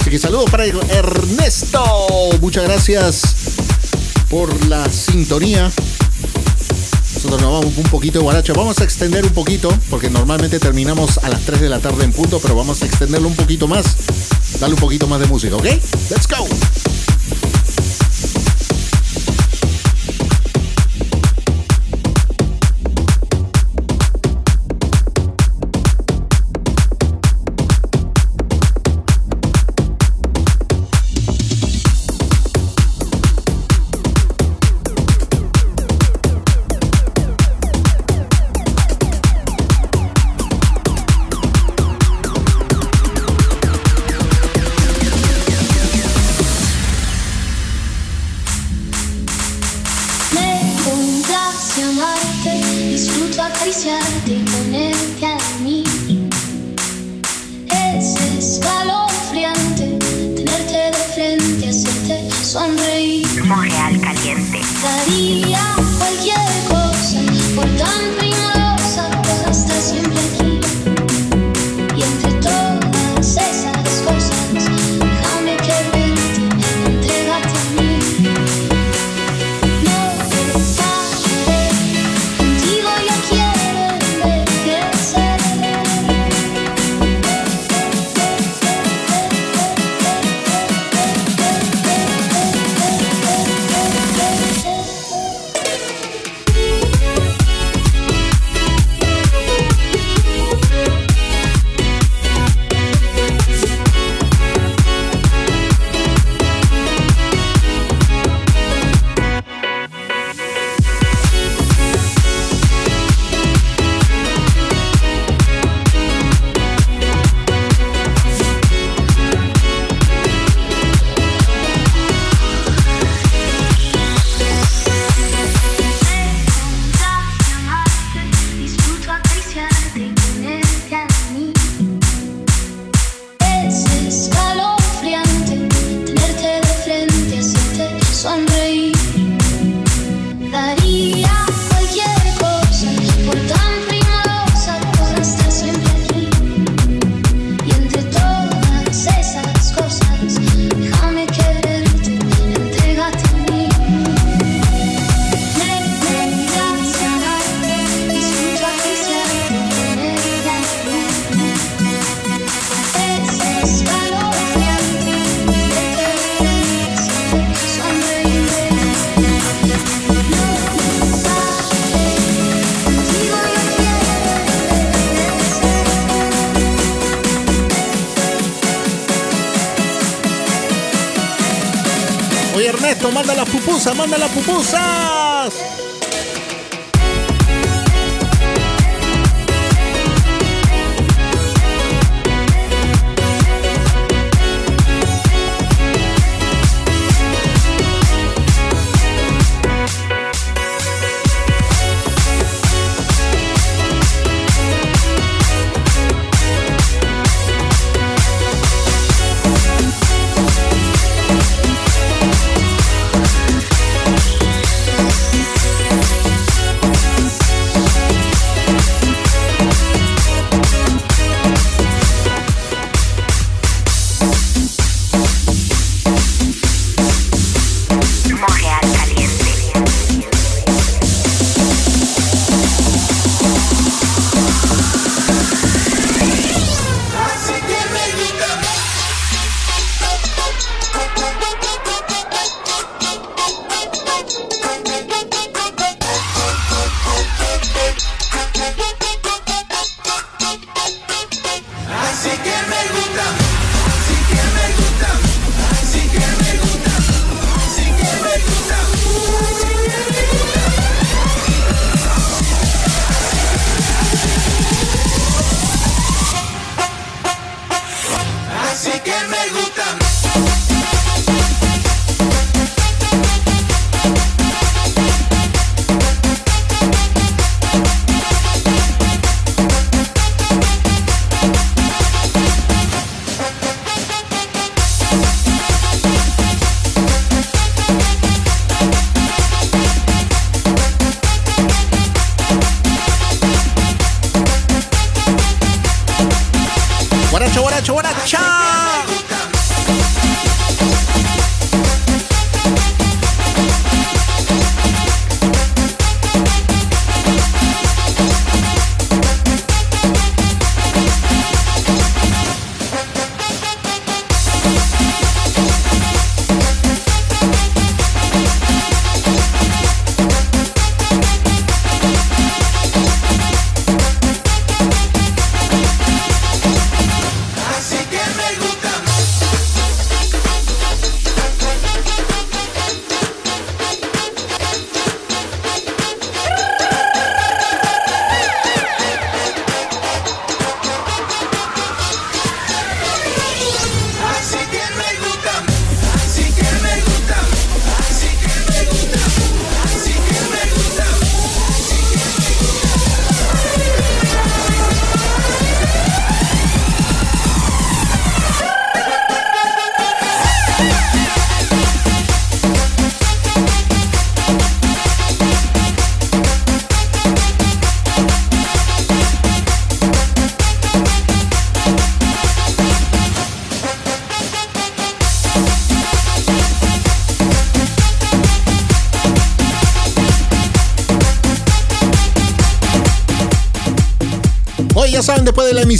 Así que saludos para Ernesto. Muchas gracias por la sintonía. Nosotros nos vamos un poquito de guaracha. Vamos a extender un poquito, porque normalmente terminamos a las 3 de la tarde en punto, pero vamos a extenderlo un poquito más. Dale un poquito más de música, ¿ok? Let's go.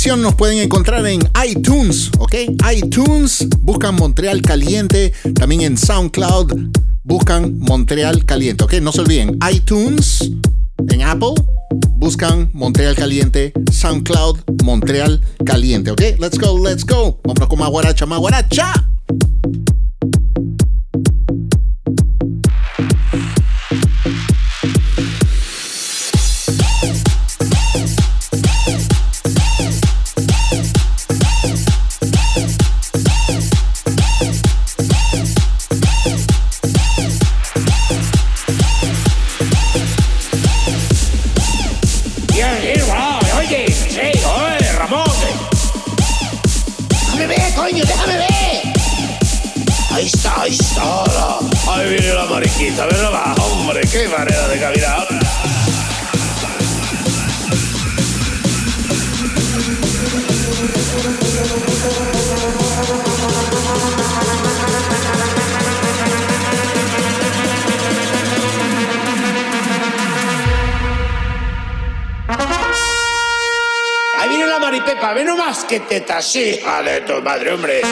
nos pueden encontrar en iTunes, ¿ok? iTunes, buscan Montreal Caliente, también en SoundCloud, buscan Montreal Caliente, ¿ok? No se olviden, iTunes, en Apple, buscan Montreal Caliente, SoundCloud, Montreal Caliente, ¿ok? Let's go, let's go. Vamos con más guaracha, más guaracha. que te tasija de tu madre, hombre.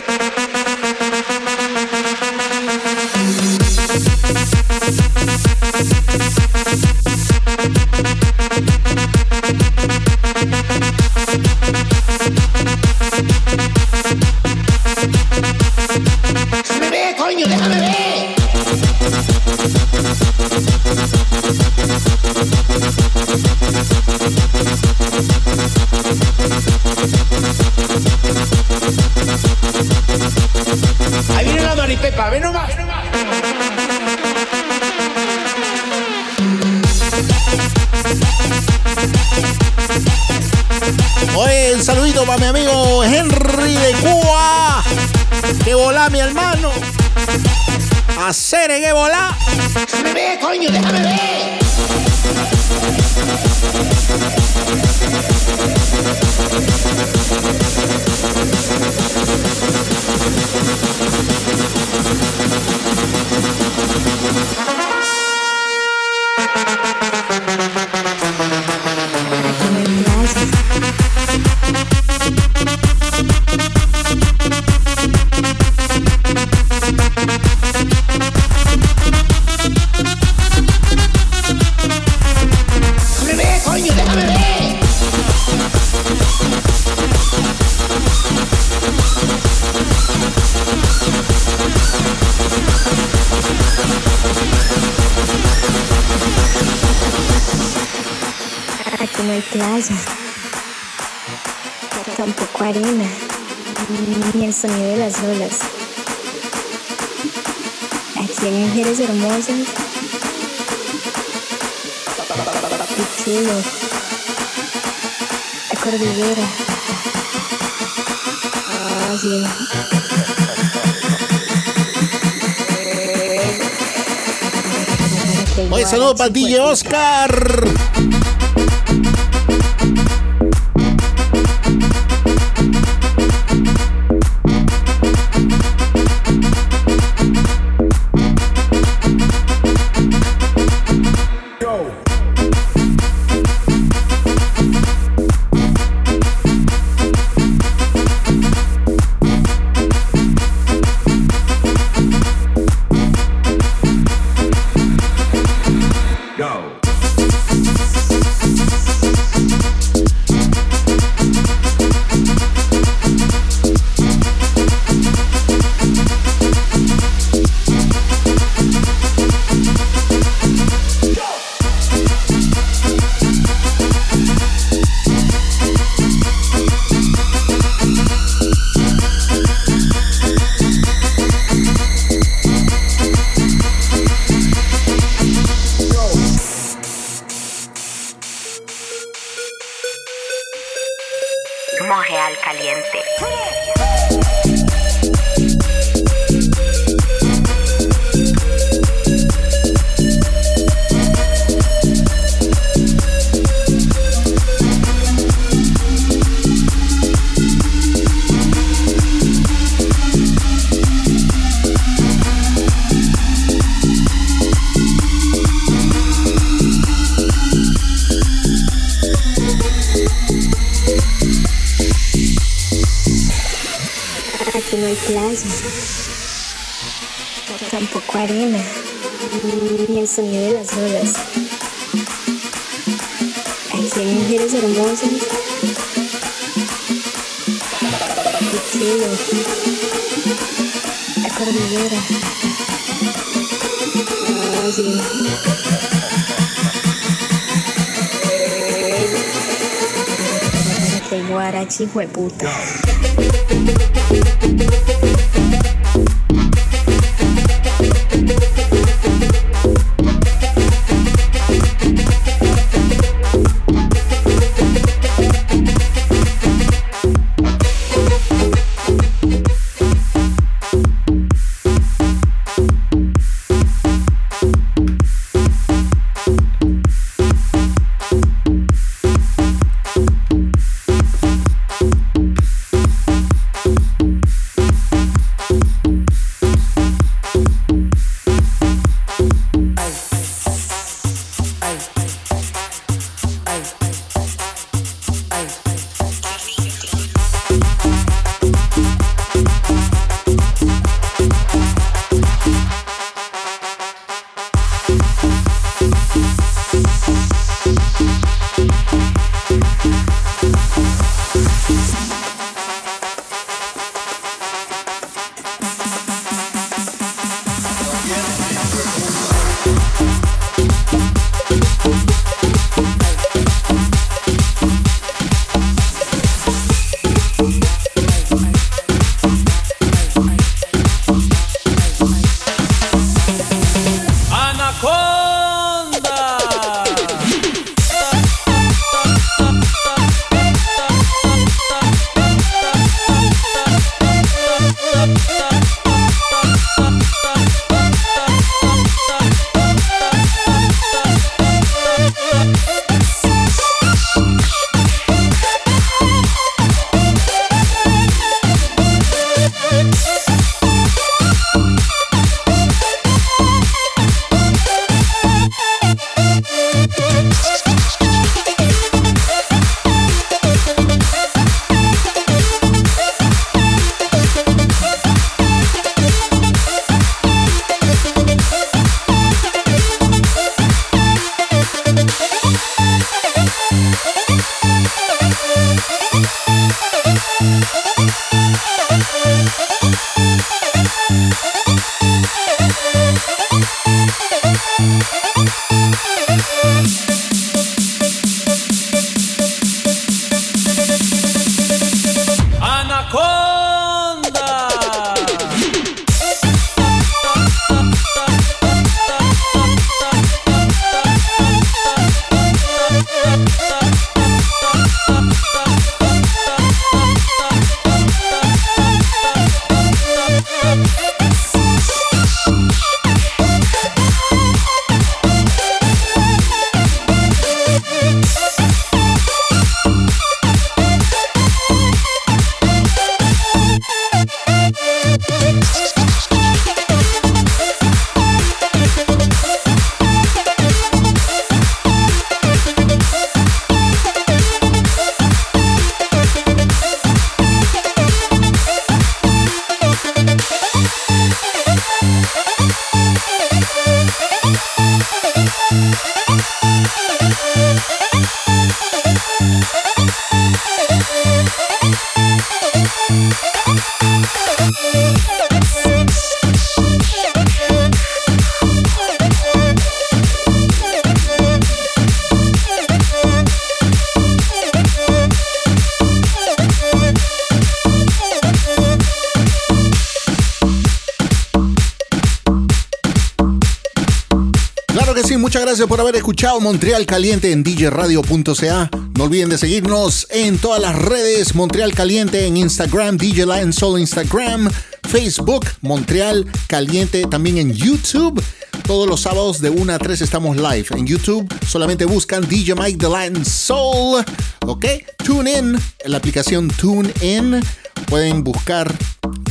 Escuchado Montreal Caliente en djradio.ca. No olviden de seguirnos en todas las redes Montreal Caliente en Instagram, DJ Lion Soul Instagram, Facebook, Montreal Caliente también en YouTube. Todos los sábados de 1 a 3 estamos live en YouTube. Solamente buscan DJ Mike The Lion Soul. Ok, tune in la aplicación Tune In. Pueden buscar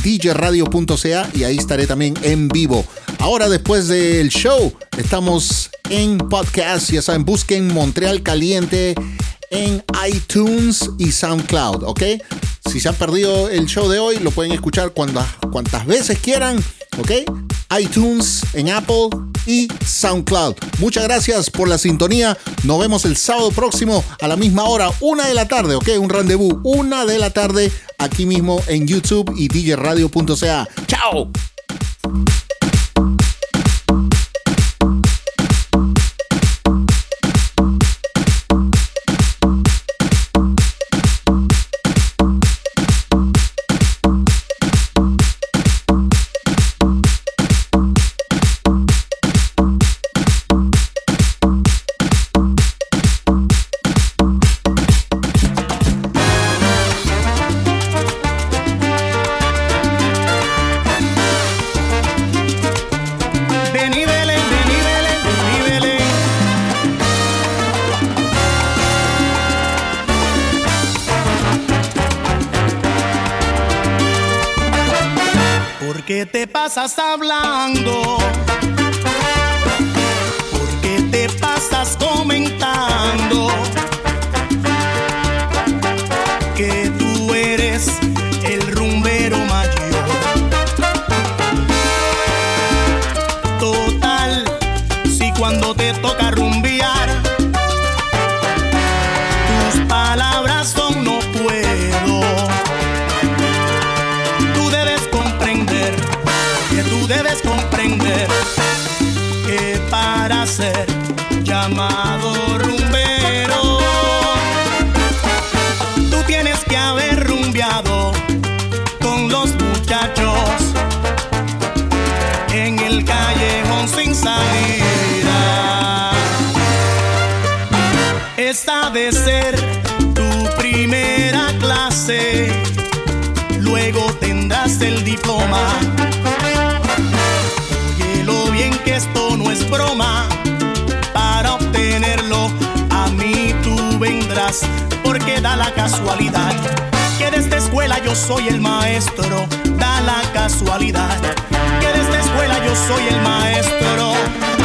djradio.ca y ahí estaré también en vivo. Ahora después del show estamos en podcast, ya saben, busquen Montreal Caliente en iTunes y SoundCloud, ¿ok? Si se han perdido el show de hoy, lo pueden escuchar cuantas, cuantas veces quieran, ¿ok? iTunes, en Apple y SoundCloud. Muchas gracias por la sintonía. Nos vemos el sábado próximo a la misma hora, una de la tarde, ¿ok? Un rendezvous, una de la tarde, aquí mismo en YouTube y djradio.ca. ¡Chao! Ser tu primera clase, luego tendrás el diploma. Óyelo bien que esto no es broma. Para obtenerlo, a mí tú vendrás, porque da la casualidad que de esta escuela yo soy el maestro. Da la casualidad que de esta escuela yo soy el maestro.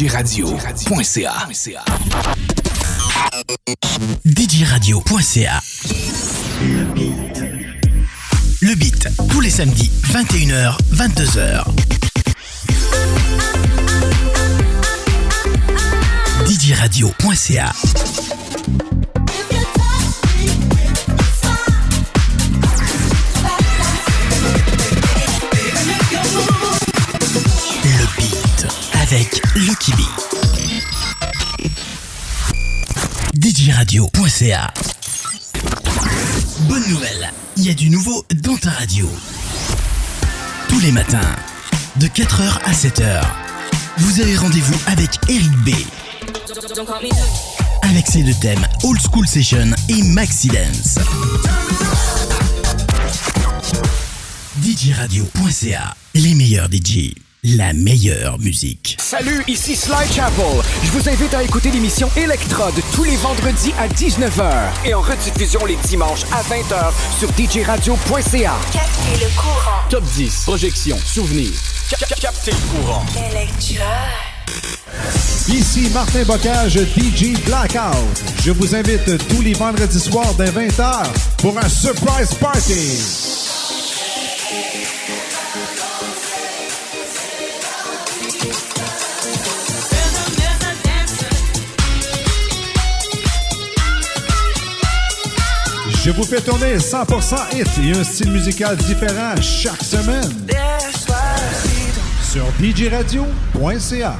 DJRadio.ca DJRadio.ca Le beat. Le beat, tous les samedis, 21h, 22h. DJRadio.ca Bonne nouvelle, il y a du nouveau dans ta radio. Tous les matins, de 4h à 7h, vous avez rendez-vous avec Eric B. Avec ses deux thèmes Old School Session et Maxi Dance. DJRadio.ca, les meilleurs DJ, la meilleure musique. Salut, ici Sly Chapel. Je vous invite à écouter l'émission Electrode tous les vendredis à 19h et en rediffusion les dimanches à 20h sur djradio.ca. Captez le courant. Top 10, projection, souvenirs. Captez le courant. Ici Martin Bocage, DJ Blackout. Je vous invite tous les vendredis soirs dès 20h pour un surprise party. Je vous fais tourner 100% hit et un style musical différent chaque semaine sur djradio.ca.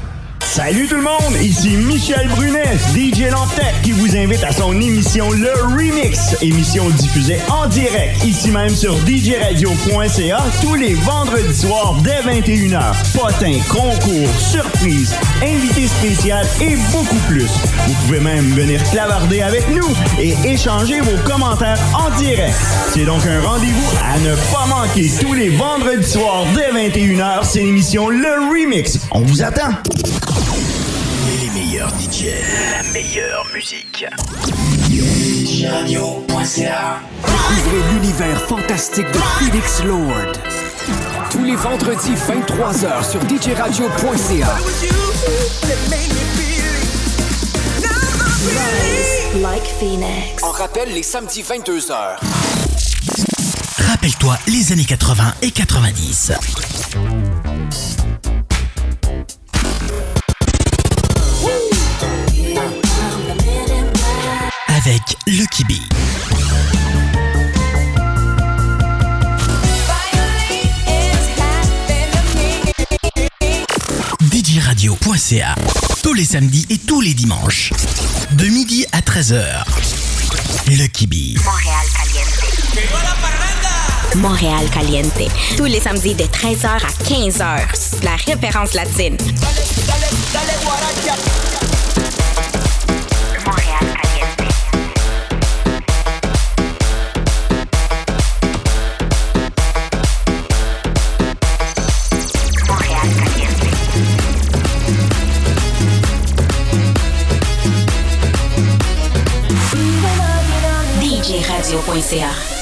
Salut tout le monde, ici Michel Brunet, DJ Lantec, qui vous invite à son émission Le Remix, émission diffusée en direct, ici même sur djradio.ca, tous les vendredis soirs dès 21h. Potins, concours, surprises, invités spéciaux et beaucoup plus. Vous pouvez même venir clavarder avec nous et échanger vos commentaires en direct. C'est donc un rendez-vous à ne pas manquer tous les vendredis soirs dès 21h, c'est l'émission Le Remix. On vous attend. Les meilleurs DJ, la meilleure musique. DJRadio.ca Découvrez l'univers fantastique de Felix Lord. Tous les vendredis 23h sur djradio.ca. Like Phoenix. On rappelle les samedis 22h. Rappelle-toi les années 80 et 90. Avec Lucky B. DJRadio.ca Tous les samedis et tous les dimanches. De midi à 13h. Lucky B. Montréal Caliente. Montréal Caliente. Tous les samedis de 13h à 15h. La référence latine. Montréal DJRadio.ca